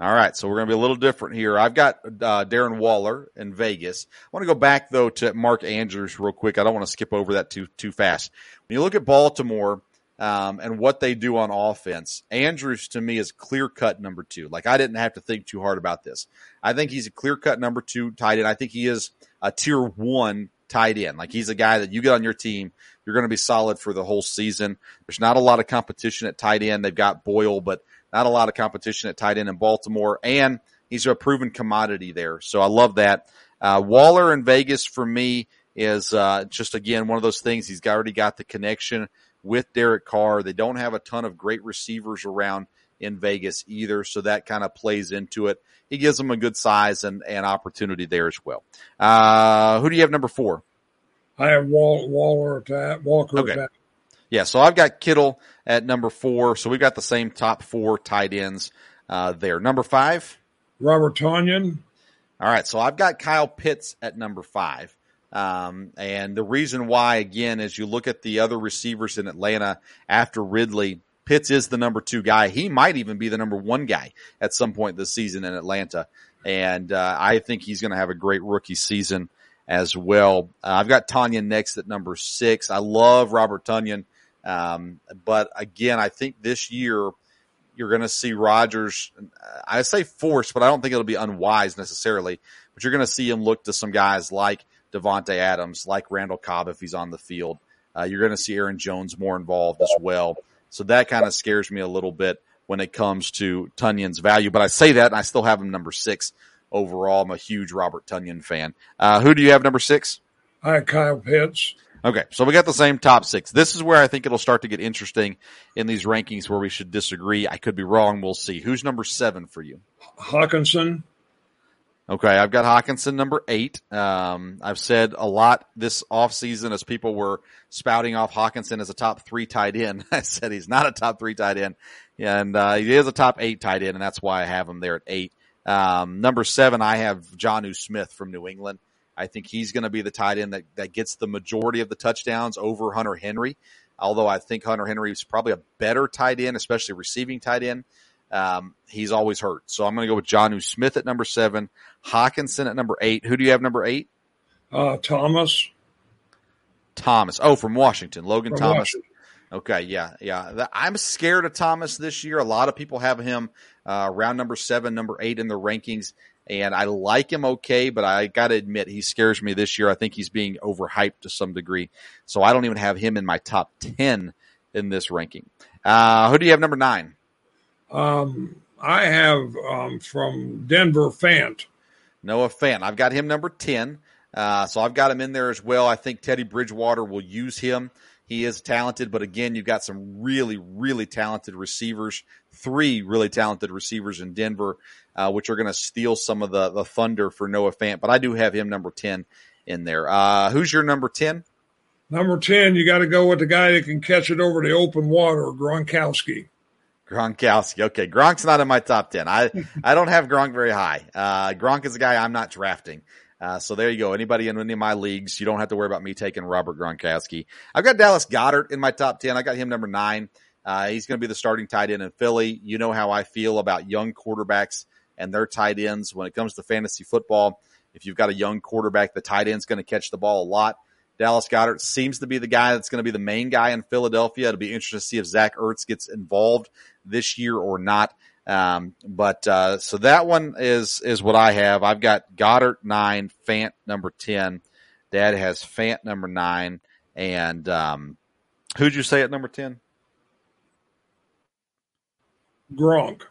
[SPEAKER 1] All right, so we're going to be a little different here. I've got uh, Darren Waller in Vegas. I want to go back though to Mark Andrews real quick. I don't want to skip over that too too fast. When you look at Baltimore um, and what they do on offense, Andrews to me is clear cut number two. Like I didn't have to think too hard about this. I think he's a clear cut number two tight end. I think he is a tier one tight end. Like he's a guy that you get on your team, you're going to be solid for the whole season. There's not a lot of competition at tight end. They've got Boyle, but not a lot of competition at tight end in Baltimore, and he's a proven commodity there. So I love that. Uh, Waller in Vegas for me is uh, just again one of those things. He's already got the connection with Derek Carr. They don't have a ton of great receivers around in Vegas either, so that kind of plays into it. He gives them a good size and, and opportunity there as well. Uh, who do you have number four?
[SPEAKER 3] I have Wall, Waller at. Walker
[SPEAKER 1] Okay.
[SPEAKER 3] at.
[SPEAKER 1] Yeah, so I've got Kittle at number four. So we've got the same top four tight ends uh, there. Number five.
[SPEAKER 3] Robert Tonyan.
[SPEAKER 1] All right, so I've got Kyle Pitts at number five. Um, and the reason why, again, as you look at the other receivers in Atlanta after Ridley, Pitts is the number two guy. He might even be the number one guy at some point this season in Atlanta. And uh, I think he's going to have a great rookie season as well. Uh, I've got Tonyan next at number six. I love Robert Tonyan. Um, but again, I think this year you're going to see Rodgers. I say force, but I don't think it'll be unwise necessarily. But you're going to see him look to some guys like Davante Adams, like Randall Cobb if he's on the field. Uh, you're going to see Aaron Jones more involved as well. So that kind of scares me a little bit when it comes to Tonyan's value. But I say that and I still have him number six overall. I'm a huge Robert Tonyan fan. Uh, who do you have number six?
[SPEAKER 3] I have Kyle Pitts.
[SPEAKER 1] Okay, so we got the same top six. This is where I think it'll start to get interesting in these rankings where we should disagree. I could be wrong. We'll see. Who's number seven for you?
[SPEAKER 3] Hockenson.
[SPEAKER 1] Okay, I've got Hockenson number eight. Um, I've said a lot this offseason as people were spouting off Hockenson as a top three tight end. (laughs) I said he's not a top three tight end, and uh, he is a top eight tight end, and that's why I have him there at eight. Um, number seven, I have Jonnu Smith from New England. I think he's going to be the tight end that, that gets the majority of the touchdowns over Hunter Henry. Although I think Hunter Henry is probably a better tight end, especially receiving tight end. Um, he's always hurt. So I'm going to go with Jonnu Smith at number seven, Hockenson at number eight. Who do you have number eight?
[SPEAKER 3] Uh, Thomas.
[SPEAKER 1] Thomas. Oh, from Washington. Logan
[SPEAKER 3] From
[SPEAKER 1] Thomas.
[SPEAKER 3] Washington.
[SPEAKER 1] Okay, yeah, yeah. I'm scared of Thomas this year. A lot of people have him uh, around number seven, number eight in the rankings, and I like him okay, but I got to admit he scares me this year. I think he's being overhyped to some degree, so I don't even have him in my top ten in this ranking. Uh, who do you have number nine?
[SPEAKER 3] Um, I have um, from Denver Fant.
[SPEAKER 1] Noah Fant. I've got him number 10. Uh, so I've got him in there as well. I think Teddy Bridgewater will use him. He is talented, but again, you've got some really, really talented receivers, three really talented receivers in Denver, uh, which are going to steal some of the, the thunder for Noah Fant. But I do have him number 10 in there. Uh, who's your number 10?
[SPEAKER 3] Number 10, you got to go with the guy that can catch it over the open water, Gronkowski.
[SPEAKER 1] Gronkowski. Okay, Gronk's not in my top ten. I (laughs) I don't have Gronk very high. Uh, Gronk is a guy I'm not drafting. Uh, so there you go. Anybody in any of my leagues, you don't have to worry about me taking Robert Gronkowski. I've got Dallas Goedert in my top ten. I got him number nine. Uh, he's going to be the starting tight end in Philly. You know how I feel about young quarterbacks and their tight ends when it comes to fantasy football. If you've got a young quarterback, the tight end's going to catch the ball a lot. Dallas Goedert seems to be the guy that's going to be the main guy in Philadelphia. It'll be interesting to see if Zach Ertz gets involved this year or not. Um, but uh, so that one is is what I have. I've got Goedert nine, Fant number ten. Dad has Fant number nine, and um, who'd you say at number ten?
[SPEAKER 3] Gronk.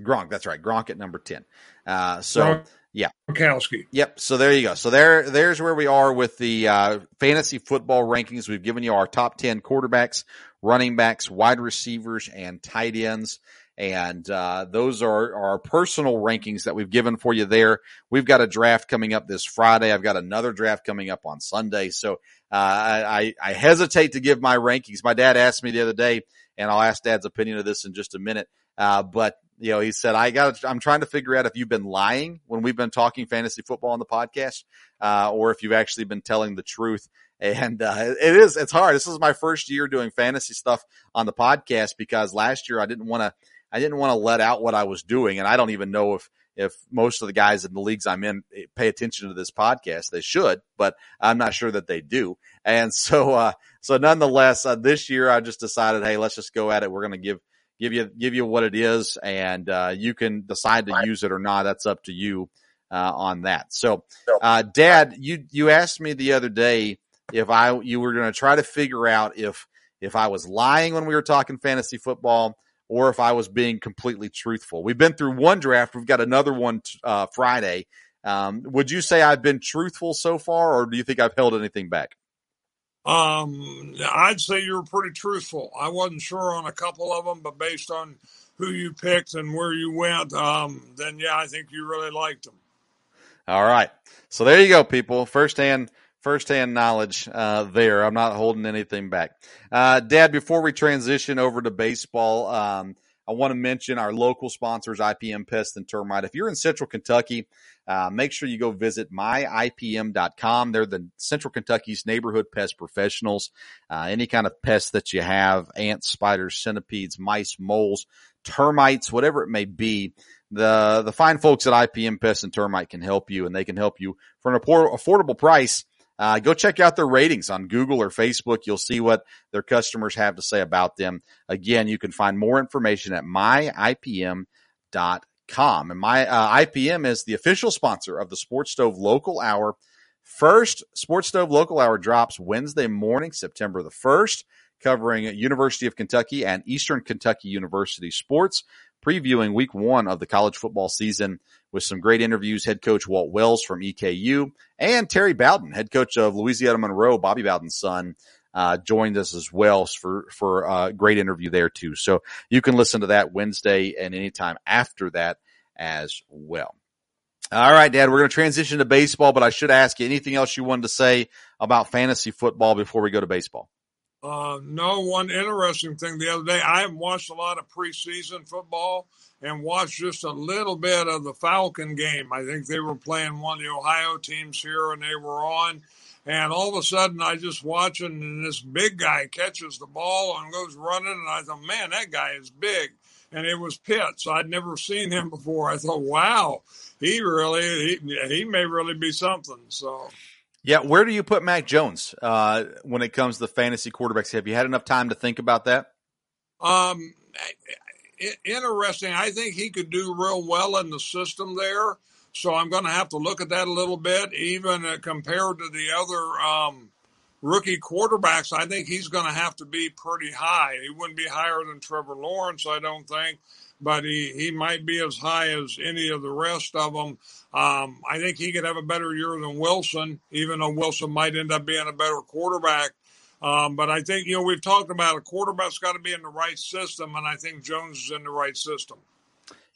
[SPEAKER 1] Gronk. That's right, Gronk at number ten. Uh, so. Yeah.
[SPEAKER 3] Gronkowski.
[SPEAKER 1] Yep. So there you go. So there, there's where we are with the uh, fantasy football rankings. We've given you our top 10 quarterbacks, running backs, wide receivers, and tight ends. And uh, those are our personal rankings that we've given for you there. We've got a draft coming up this Friday. I've got another draft coming up on Sunday. So uh, I, I hesitate to give my rankings. My dad asked me the other day, and I'll ask dad's opinion of this in just a minute. Uh, but you know, he said, I got, I'm trying to figure out if you've been lying when we've been talking fantasy football on the podcast, uh, or if you've actually been telling the truth. And, uh, it is, it's hard. This is my first year doing fantasy stuff on the podcast because last year I didn't want to, I didn't want to let out what I was doing. And I don't even know if, if most of the guys in the leagues I'm in pay attention to this podcast. They should, but I'm not sure that they do. And (laughs) so, uh, so nonetheless, uh, this year I just decided, Hey, let's just go at it. We're going to give, give you give you what it is, and uh, you can decide to use it or not. That's up to you uh, on that. So, uh, Dad, you you asked me the other day if I you were going to try to figure out if if I was lying when we were talking fantasy football or if I was being completely truthful. We've been through one draft. We've got another one uh, Friday. Um, would you say I've been truthful so far, or do you think I've held anything back?
[SPEAKER 3] Um, I'd say you were pretty truthful. I wasn't sure on a couple of them, but based on who you picked and where you went, um, then yeah, I think you really liked them.
[SPEAKER 1] All right. So there you go, people. Firsthand, firsthand knowledge uh, there. I'm not holding anything back. Uh, Dad, before we transition over to baseball, um, I want to mention our local sponsors, IPM Pest and Termite. If you're in Central Kentucky, uh, make sure you go visit myipm.com. They're the Central Kentucky's neighborhood pest professionals. Uh, any kind of pest that you have, ants, spiders, centipedes, mice, moles, termites, whatever it may be, the the fine folks at IPM Pest and Termite can help you, and they can help you for an affordable price. Uh, go check out their ratings on Google or Facebook. You'll see what their customers have to say about them. Again, you can find more information at myipm.com. And my uh, IPM is the official sponsor of the Sports Stove Local Hour. First Sports Stove Local Hour drops Wednesday morning, September the 1st, covering University of Kentucky and Eastern Kentucky University sports previewing week one of the college football season with some great interviews. Head coach Walt Wells from EKU and Terry Bowden, head coach of Louisiana Monroe, Bobby Bowden's son, uh, joined us as well for, for a great interview there too. So you can listen to that Wednesday and anytime after that as well. All right, Dad, we're going to transition to baseball, but I should ask you anything else you wanted to say about fantasy football before we go to baseball?
[SPEAKER 3] Uh, no, one interesting thing the other day, I haven't watched a lot of preseason football and watched just a little bit of the Falcon game. I think they were playing one of the Ohio teams here and they were on. And all of a sudden, I just watching, and this big guy catches the ball and goes running. And I thought, man, that guy is big. And it was Pitts. I'd never seen him (laughs) before. I thought, wow, he really, he, he may really be something. So
[SPEAKER 1] yeah, where do you put Mac Jones uh, when it comes to the fantasy quarterbacks? Have you had enough time to think about that?
[SPEAKER 3] Um, interesting. I think he could do real well in the system there. So I'm going to have to look at that a little bit, even uh, compared to the other um, rookie quarterbacks. I think he's going to have to be pretty high. He wouldn't be higher than Trevor Lawrence, I don't think but he, he might be as high as any of the rest of them. Um, I think he could have a better year than Wilson, even though Wilson might end up being a better quarterback. Um, but I think, you know, we've talked about a quarterback's got to be in the right system, and I think Jones is in the right system.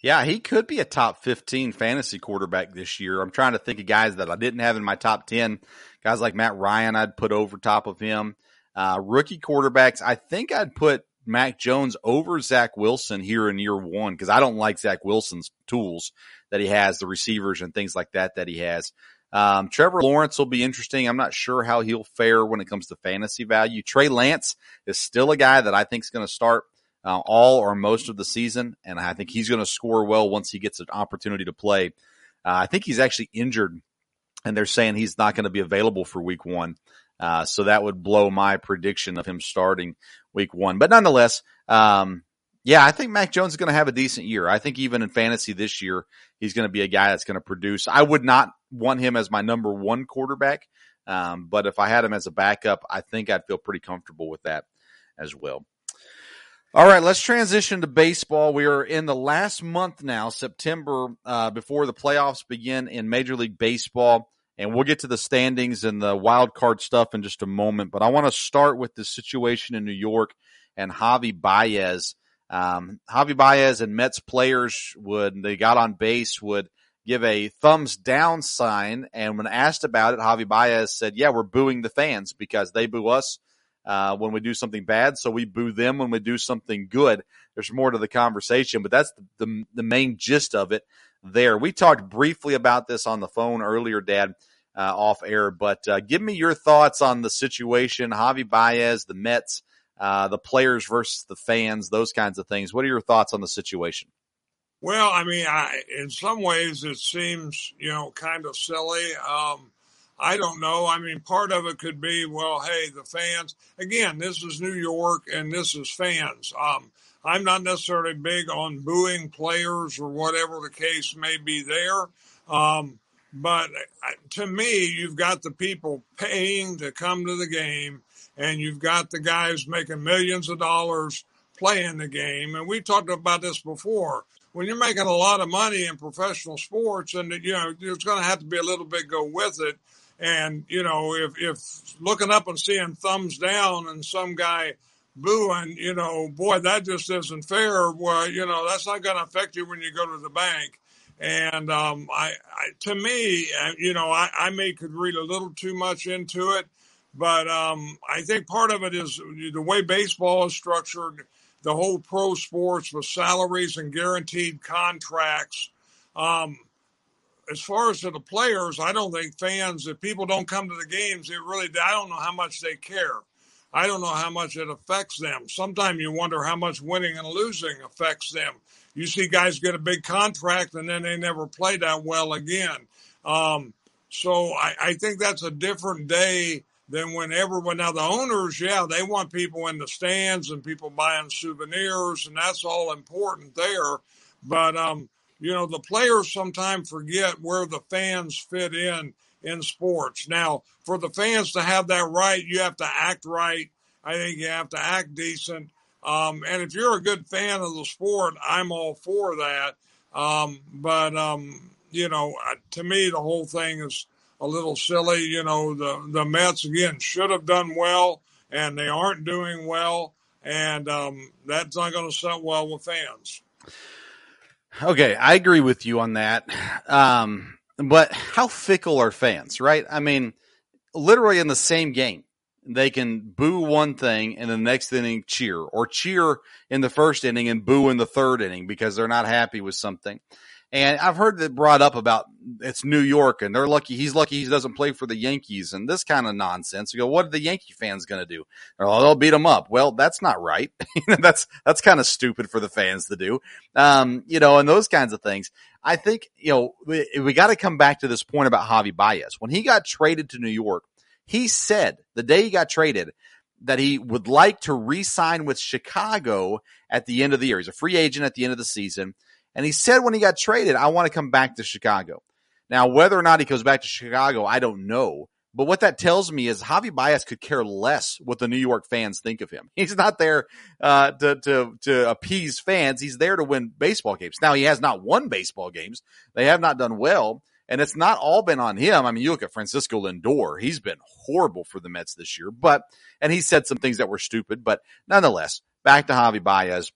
[SPEAKER 1] Yeah, he could be a top 15 fantasy quarterback this year. I'm trying to think of guys that I didn't have in my top 10. Guys like Matt Ryan, I'd put over top of him. Uh, rookie quarterbacks, I think I'd put Mac Jones over Zach Wilson here in year one because I don't like Zach Wilson's tools that he has, the receivers and things like that that he has. Um, Trevor Lawrence will be interesting. I'm not sure how he'll fare when it comes to fantasy value. Trey Lance is still a guy that I think is going to start uh, all or most of the season, and I think he's going to score well once he gets an opportunity to play. Uh, I think he's actually injured, and they're saying he's not going to be available for week one. Uh, so that would blow my prediction of him starting week one. But nonetheless, um, yeah, I think Mac Jones is going to have a decent year. I think even in fantasy this year, he's going to be a guy that's going to produce. I would not want him as my number one quarterback. Um, but if I had him as a backup, I think I'd feel pretty comfortable with that as well. All right, let's transition to baseball. We are in the last month now, September, uh, before the playoffs begin in Major League Baseball and we'll get to the standings and the wild card stuff in just a moment. But I want to start with the situation in New York and Javi Baez. Um, Javi Baez and Mets players would, they got on base, would give a thumbs down sign. And when asked about it, Javi Baez said, yeah, we're booing the fans because they boo us uh, when we do something bad. So we boo them when we do something good. There's more to the conversation, but that's the, the, the main gist of it there. We talked briefly about this on the phone earlier, Dad, uh, off air, but uh, give me your thoughts on the situation, Javi Baez, the Mets, uh, the players versus the fans, those kinds of things. What are your thoughts on the situation?
[SPEAKER 3] Well, I mean, I, in some ways, it seems you know kind of silly. Um, I don't know. I mean, part of it could be, well, hey, the fans. Again, this is New York, and this is fans. Um, I'm not necessarily big on booing players or whatever the case may be there. Um, but uh, to me, you've got the people paying to come to the game, and you've got the guys making millions of dollars playing the game. And we've talked about this before. When you're making a lot of money in professional sports, and you know there's going to have to be a little bit go with it. And you know, if if looking up and seeing thumbs down and some guy booing, you know, boy, that just isn't fair. Well, you know, that's not going to affect you when you go to the bank. And um, I, I, to me, uh, you know, I, I may could read a little too much into it, but um, I think part of it is the way baseball is structured, the whole pro sports with salaries and guaranteed contracts. Um, as far as to the players, I don't think fans, if people don't come to the games, it really, I don't know how much they care. I don't know how much it affects them. Sometimes you wonder how much winning and losing affects them. You see guys get a big contract and then they never play that well again. Um, so I, I think that's a different day than when everyone now the owners, yeah, they want people in the stands and people buying souvenirs, and that's all important there. But um, you know, the players sometimes forget where the fans fit in in sports. Now, for the fans to have that right, you have to act right. I think you have to act decent. Um, and if you're a good fan of the sport, I'm all for that. Um, but, um, you know, to me, the whole thing is a little silly. You know, the, the Mets, again, should have done well, and they aren't doing well. And um, that's not going to sit well with fans.
[SPEAKER 1] Okay, I agree with you on that. Um, but how fickle are fans, right? I mean, literally in the same game, they can boo one thing and the next inning cheer, or cheer in the first inning and boo in the third inning because they're not happy with something. And I've heard that brought up about it's New York and they're lucky. He's lucky he doesn't play for the Yankees and this kind of nonsense. You go, what are the Yankee fans going to do? Oh, they'll beat him up. Well, that's not right. (laughs) that's, that's kind of stupid for the fans to do. Um, you know, and those kinds of things. I think, you know, we, we got to come back to this point about Javi Baez. When he got traded to New York, he said the day he got traded that he would like to re-sign with Chicago at the end of the year. He's a free agent at the end of the season and he said when he got traded, I want to come back to Chicago. Now, whether or not he goes back to Chicago, I don't know. But what that tells me is Javi Baez could care less what the New York fans think of him. (laughs) He's not there uh, to to to appease fans. He's there to win baseball games. Now he has not won baseball games. They have not done well, and it's not all been on him. I mean, you look at Francisco Lindor; he's been horrible for the Mets this year. But and he said some things that were stupid. But nonetheless, back to Javi Baez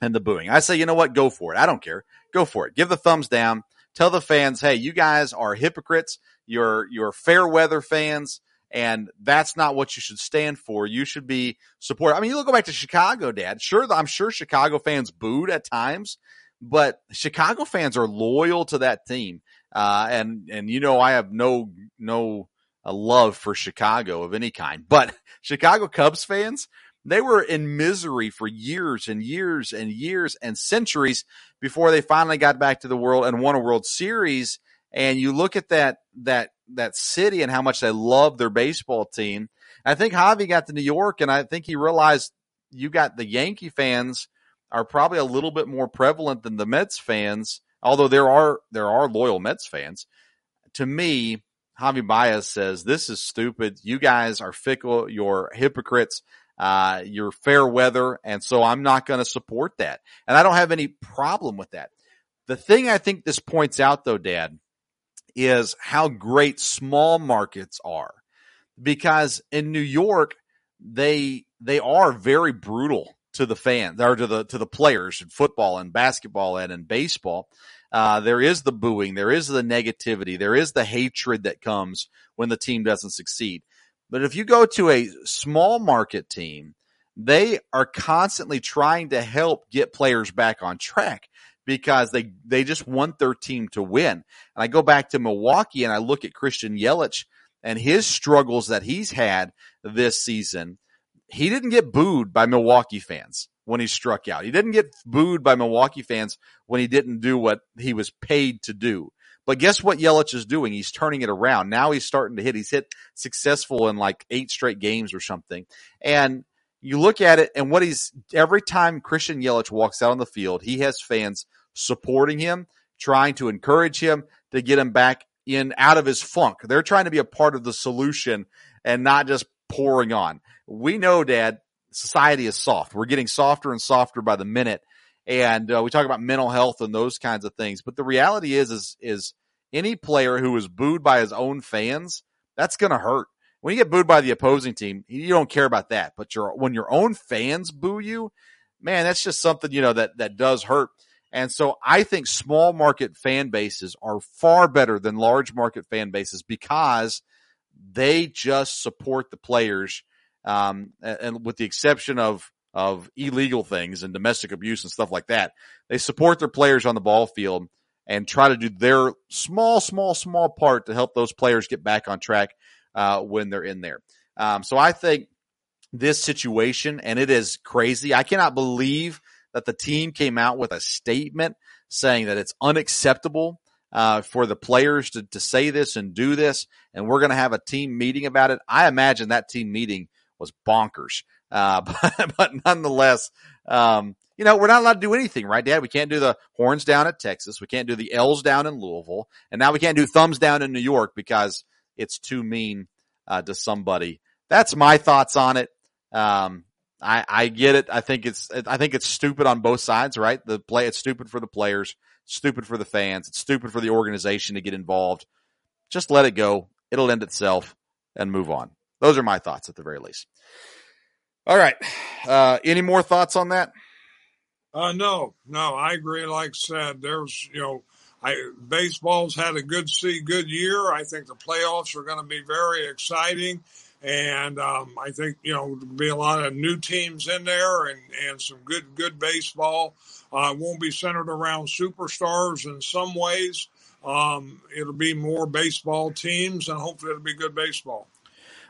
[SPEAKER 1] and the booing. I say, you know what? Go for it. I don't care. Go for it. Give the thumbs down. Tell the fans, hey, you guys are hypocrites. You're you're fair weather fans, and that's not what you should stand for. You should be support. I mean, you look go back to Chicago, Dad. Sure, I'm sure Chicago fans booed at times, but Chicago fans are loyal to that team. Uh, and and you know, I have no no a uh, love for Chicago of any kind, but (laughs) Chicago Cubs fans they were in misery for years and years and years and centuries before they finally got back to the world and won a World Series. And you look at that that that city and how much they love their baseball team. I think Javi got to New York and I think he realized you got the Yankee fans are probably a little bit more prevalent than the Mets fans, although there are there are loyal Mets fans. To me, Javi Baez says this is stupid. You guys are fickle. You're hypocrites. Uh, you're fair weather. And so I'm not going to support that. And I don't have any problem with that. The thing I think this points out though, dad, is how great small markets are because in New York, they, they are very brutal to the fans or to the, to the players in football and basketball and in baseball. Uh, there is the booing. There is the negativity. There is the hatred that comes when the team doesn't succeed. But if you go to a small market team, they are constantly trying to help get players back on track because they, they just want their team to win. And I go back to Milwaukee and I look at Christian Yelich and his struggles that he's had this season. He didn't get booed by Milwaukee fans when he struck out. He didn't get booed by Milwaukee fans when he didn't do what he was paid to do. But guess what Yelich is doing? He's turning it around. Now he's starting to hit. He's hit successful in like eight straight games or something. And you look at it and what he's every time Christian Yelich walks out on the field, he has fans supporting him, trying to encourage him to get him back in out of his funk. They're trying to be a part of the solution and not just pouring on. We know, Dad, society is soft. We're getting softer and softer by the minute and uh, we talk about mental health and those kinds of things. But the reality is, is, is any player who is booed by his own fans, that's going to hurt. When you get booed by the opposing team, you don't care about that. But your when your own fans boo you, man, that's just something you know that that does hurt. And so I think small market fan bases are far better than large market fan bases because they just support the players. Um, and with the exception of of illegal things and domestic abuse and stuff like that. They support their players on the ball field and try to do their small, small, small part to help those players get back on track uh, when they're in there. Um, so I think this situation, and it is crazy. I cannot believe that the team came out with a statement saying that it's unacceptable uh, for the players to, to say this and do this, and we're going to have a team meeting about it. I imagine that team meeting was bonkers. Uh, (laughs) but, but nonetheless, um, you know, we're not allowed to do anything, right, Dad? We can't do the horns down at Texas. We can't do the L's down in Louisville. And now we can't do thumbs down in New York because it's too mean uh, to somebody. That's my thoughts on it. Um, I, I get it. I think it's, I think it's stupid on both sides, right? The play, it's stupid for the players, stupid for the fans, it's stupid for the organization to get involved. Just let it go. It'll end itself and move on. Those are my thoughts at the very least. All right. Uh, any more thoughts on that?
[SPEAKER 3] Uh, no, no, I agree. Like I said, there's, you know, I, baseball's had a good see, good year. I think the playoffs are going to be very exciting. And um, I think, you know, there'll be a lot of new teams in there and, and some good, good baseball. Uh, won't be centered around superstars in some ways. Um, it'll be more baseball teams and hopefully it'll be good baseball.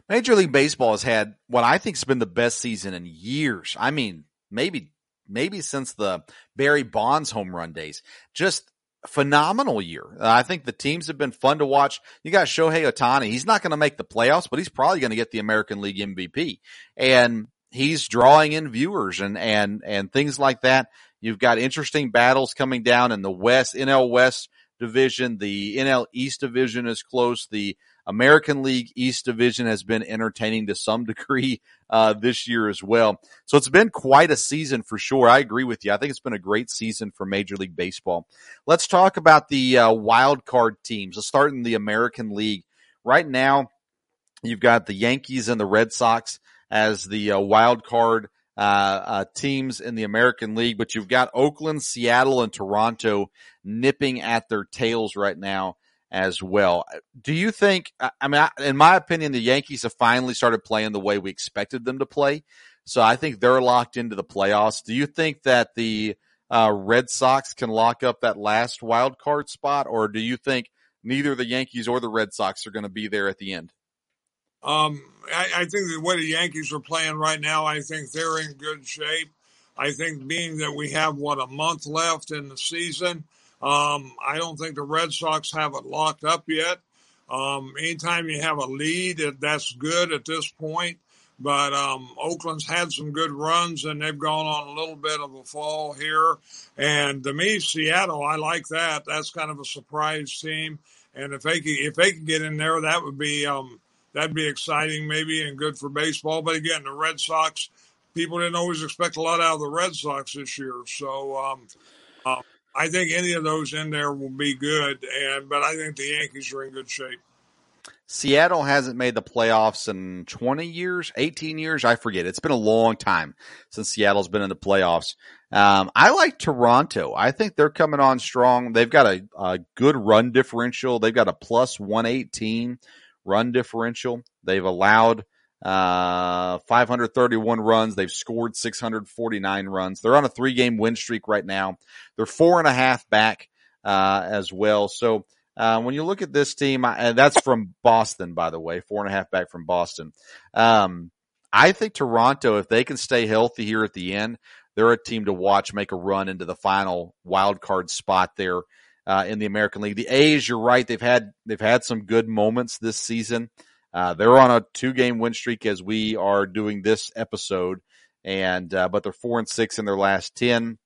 [SPEAKER 1] Major League Baseball has had what I think has been the best season in years. I mean, maybe maybe since the Barry Bonds home run days. Just phenomenal year. I think the teams have been fun to watch. You got Shohei Ohtani. He's not going to make the playoffs, but he's probably going to get the American League MVP. And he's drawing in viewers and, and, and things like that. You've got interesting battles coming down in the West, NL West division. The NL East division is close. The American League East Division has been entertaining to some (laughs) degree uh, this year as well. So it's been quite a season for sure. I agree with you. I think it's been a great season for Major League Baseball. Let's talk about the uh, wild card teams. Let's start in the American League. Right now, you've got the Yankees and the Red Sox as the uh, wild card uh, uh, teams in the American League, but you've got Oakland, Seattle, and Toronto nipping at their tails right now as well. Do you think, I mean, in my opinion, the Yankees have finally started playing the way we expected them to play. So I think they're locked into the playoffs. Do you think that the uh, Red Sox can lock up that last wild card spot, or do you think neither the Yankees or the Red Sox are going to be there at the end?
[SPEAKER 3] Um, I, I think the way the Yankees are playing right now, I think they're in good shape. I think being that we have what a month left in the season, um, I don't think the Red Sox have it locked up yet. Um, anytime you have a lead, that's good at this point. But um, Oakland's had some good runs, and they've gone on a little bit of a fall here. And to me, Seattle, I like that. That's kind of a surprise team. And if they could, if they could get in there, that would be um, that'd be exciting, maybe, and good for baseball. But again, the Red Sox, people didn't always expect a lot out of the Red Sox this year. So um, uh, I think any of those in there will be good, and but I think the Yankees are in good shape.
[SPEAKER 1] Seattle hasn't made the playoffs in 20 years, 18 years. I forget. It's been a long time since Seattle's been in the playoffs. Um, I like Toronto. I think they're coming on strong. They've got a, a good run differential. They've got a plus 118 run differential. They've allowed uh, 531 runs. They've scored 649 runs. They're on a three game win streak right now. They're four and a half back, uh, as well. So, uh, when you look at this team, and that's from Boston, by the way, four and a half back from Boston. Um, I think Toronto, if they can stay healthy here at the end, they're a team to watch make a run into the final wild card spot there. Uh, in the American League, the A's, you're right. They've had they've had some good moments this season. Uh, they're on a two game win streak as we are doing this episode, and uh, but they're four and six in their last ten.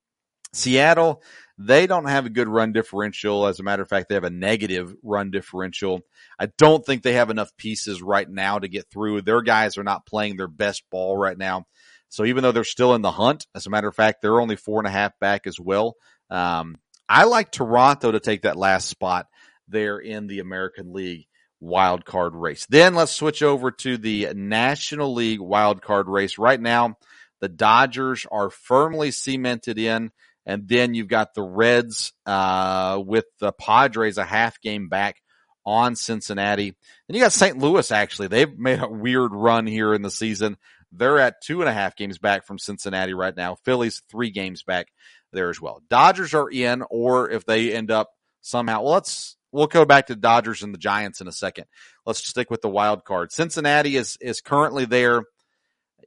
[SPEAKER 1] Seattle, they don't have a good run differential. As a matter of fact, they have a negative run differential. I don't think they have enough pieces right now to get through. Their guys are not playing their best ball right now. So even though they're still in the hunt, as a matter of fact, they're only four and a half back as well. Um, I like Toronto to take that last spot there in the American League wild card race. Then let's switch over to the National League wild card race. Right now, the Dodgers are firmly cemented in, and then you've got the Reds uh, with the Padres a half game back on Cincinnati. Then you got St. Louis. Actually, they've made a weird run here in the season. They're at two and a half games back from Cincinnati right now. Phillies three games back there as well. Dodgers are in, or if they end up somehow, well, let's we'll go back to Dodgers and the Giants in a second. Let's stick with the wild card. Cincinnati is is currently there.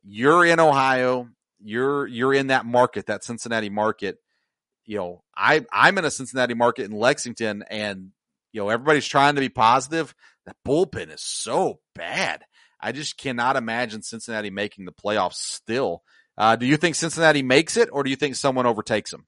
[SPEAKER 1] you're in Ohio, you're you're in that market, that Cincinnati market. You know, I I'm in a Cincinnati market in Lexington, and you know everybody's trying to be positive. That bullpen is so bad. I just cannot imagine Cincinnati making the playoffs still. Uh, do you think Cincinnati makes it, or do you think someone overtakes them?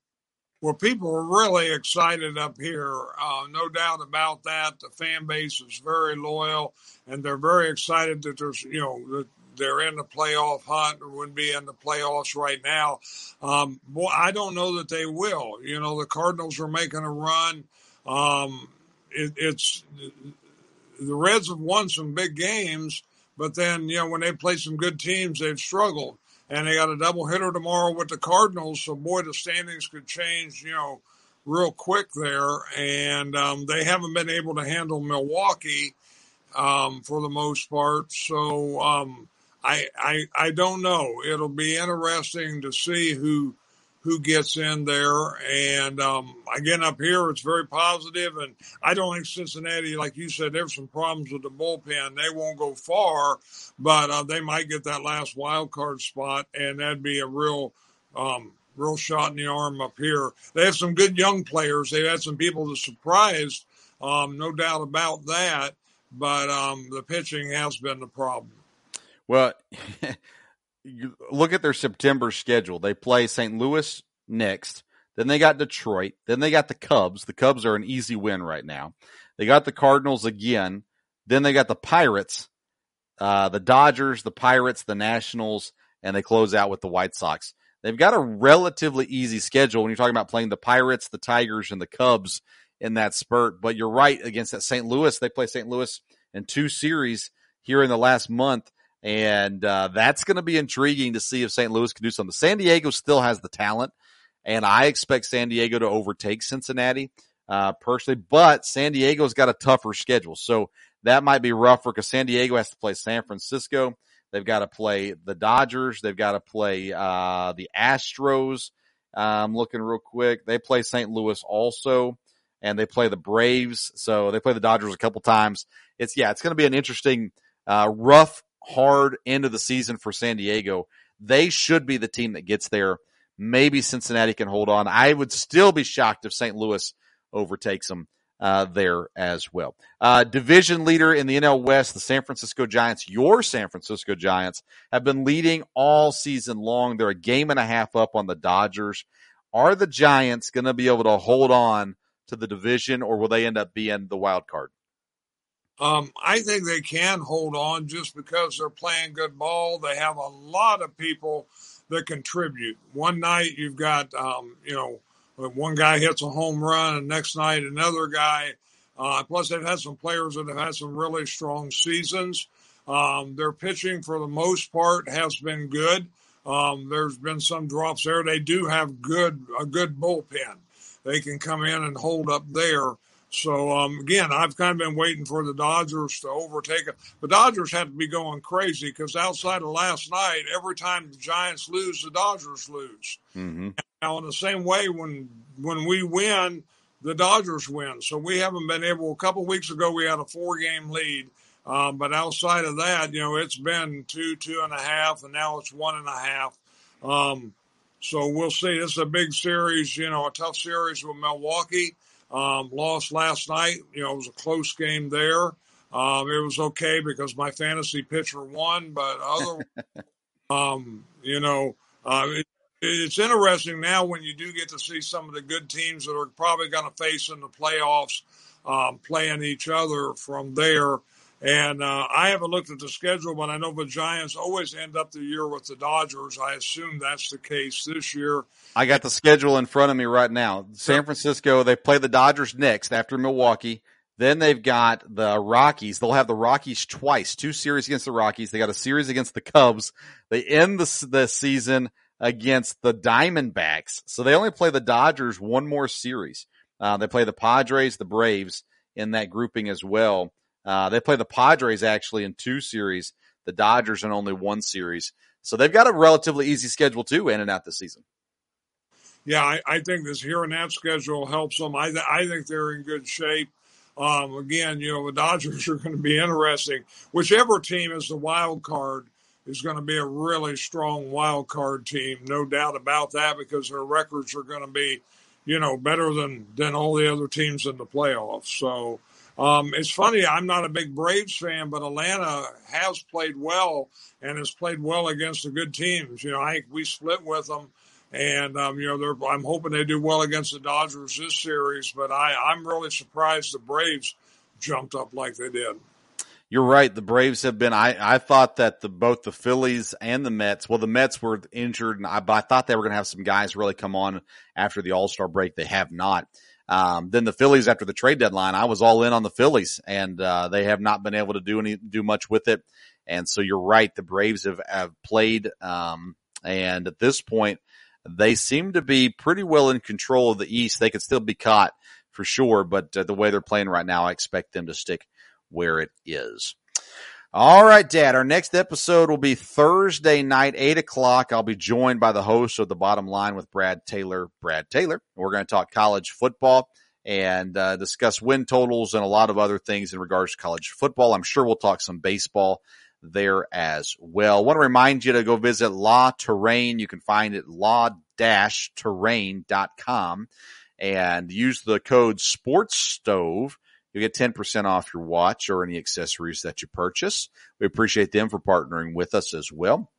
[SPEAKER 3] Well, people are really excited up here. Uh, no doubt about that. The fan base is very loyal, and they're very excited that there's, you know, that they're in the playoff hunt or would be in the playoffs right now. Um, boy, I don't know that they will. You know, the Cardinals are making a run. Um, it, it's the Reds have won some big games, but then you know when they play some good teams, they've struggled and they got a double hitter tomorrow with the Cardinals. So boy, the standings could change, you know, real quick there. And um, they haven't been able to handle Milwaukee um, for the most part. So um, I, I I don't know. It'll be interesting to see who who gets in there. And um, again, up here, it's very positive. And I don't think Cincinnati, like you said, there's some problems with the bullpen. They won't go far, but uh, they might get that last wild card spot, and that'd be a real. Um, real shot in the arm up here. They have some good young players. They've had some people that surprised, um, no doubt about that. But um, the pitching has been the problem.
[SPEAKER 1] Well, (laughs) you look at their September schedule. They play St. Louis next. Then they got Detroit. Then they got the Cubs. The Cubs are an easy win right now. They got the Cardinals again. Then they got the Pirates, uh, the Dodgers, the Pirates, the Nationals, and they close out with the White Sox. They've got a relatively easy schedule when you're talking about playing the Pirates, the Tigers, and the Cubs in that spurt. But you're right against that St. Louis. They play St. Louis in two series here in the last month. And uh, that's going to be intriguing to see if St. Louis can do something. San Diego still has the talent, and I expect San Diego to overtake Cincinnati uh, personally. But San Diego's got a tougher schedule, so that might be rougher because San Diego has to play San Francisco. They've got to play the Dodgers. They've got to play uh, the Astros. I'm looking real quick. They play St. Louis also, and they play the Braves. So they play the Dodgers a couple times. It's yeah, it's going to be an interesting, uh, rough hard end of the season for San Diego. They should be the team that gets there. Maybe Cincinnati can hold on. I would still be shocked if St. Louis overtakes them uh, there as well. Uh, division leader in the NL West, the San Francisco Giants, your San Francisco Giants, have been leading all season long. They're a game and a half up on the Dodgers. Are the Giants going to be able to hold on to the division, or will they end up being the wild card?
[SPEAKER 3] Um, I think they can hold on just because they're playing good ball. They have a lot of people that contribute. One night you've got, um, you know, one guy hits a home run, and next night another guy. Uh, plus, they've had some players that have had some really strong seasons. Um, their pitching, for the most part, has been good. Um, there's been some drops there. They do have good a good bullpen. They can come in and hold up there. So um, again, I've kind of been waiting for the Dodgers to overtake it. The Dodgers have to be going crazy because outside of last night, every time the Giants lose, the Dodgers lose. Mm-hmm. Now, in the same way, when when we win, the Dodgers win. So we haven't been able. A couple weeks ago, we had a four game lead. Um, but outside of that, you know, it's been two, two and a half, and now it's one and a half. Um, so we'll see. Is a big series, you know, a tough series with Milwaukee. Um, lost last night. You know, it was a close game there. Um, it was okay because my fantasy pitcher won, but other, (laughs) um, you know, uh, it, it's interesting now when you do get to see some of the good teams that are probably going to face in the playoffs um, playing each other from there. And uh, I haven't looked at the schedule, but I know the Giants always end up the year with the Dodgers. I assume that's the case this year.
[SPEAKER 1] I got the schedule in front of me right now. San Francisco, they play the Dodgers next after Milwaukee. Then they've got the Rockies. They'll have the Rockies twice, two series against the Rockies. They got a series against the Cubs. They end the, the season against the Diamondbacks. So they only play the Dodgers one more series. Uh, they play the Padres, the Braves in that grouping as well. Uh, they play the Padres actually in two series, the Dodgers in only one series. So they've got a relatively easy schedule too, in and out this season.
[SPEAKER 3] Yeah, I, I think this here and that schedule helps them. I, th- I think they're in good shape. Um, again, you know, the Dodgers (laughs) are going to be interesting. Whichever team is the wild card, is going to be a really strong wild card team, no doubt about that, because their records are going to be, you know, better than than all the other teams in the playoffs. So um, it's funny. I'm not a big Braves fan, but Atlanta has played well and has played well against the good teams. You know, I think we split with them. And um, you know, I'm hoping they do well against the Dodgers this series, but I, I'm really surprised the Braves jumped up like they did.
[SPEAKER 1] You're right. The Braves have been. I, I thought that the both the Phillies and the Mets. Well, the Mets were injured, and I, but I thought they were going to have some guys really come on after the All Star break. They have not. Um, then the Phillies after the trade deadline, I was all in on the Phillies, and uh, they have not been able to do any do much with it. And so you're right. The Braves have have played, um, and at this point, they seem to be pretty well in control of the East. They could still be caught for sure, but uh, the way they're playing right now, I expect them to stick where it is. All right, Dad. Our next episode will be Thursday night, eight o'clock. I'll be joined by the host of the Bottom Line with Brad Taylor. Brad Taylor. We're going to talk college football and uh, discuss win totals and a lot of other things in regards to college football. I'm sure we'll talk some baseball there as well. I want to remind you to go visit La Touraine. You can find it la-touraine.com and use the code Sports Stove You'll get 10% off your watch or any accessories that you purchase. We appreciate them for partnering with us as well.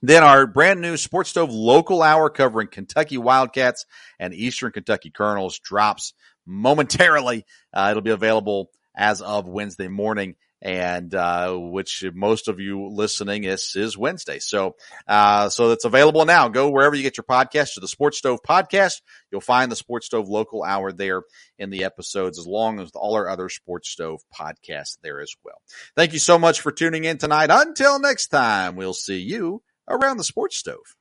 [SPEAKER 1] Then our brand new Sports Stove local hour covering Kentucky Wildcats and Eastern Kentucky Colonels drops momentarily. Uh, it'll be available as of Wednesday morning and uh, which most of you listening is is Wednesday. So uh, so it's available now. Go wherever you get your podcast to the Sports Stove podcast. You'll find the Sports Stove local hour there in the episodes, as long as all our other Sports Stove podcasts there as well. Thank you so much for tuning in tonight. Until next time, we'll see you around the Sports Stove.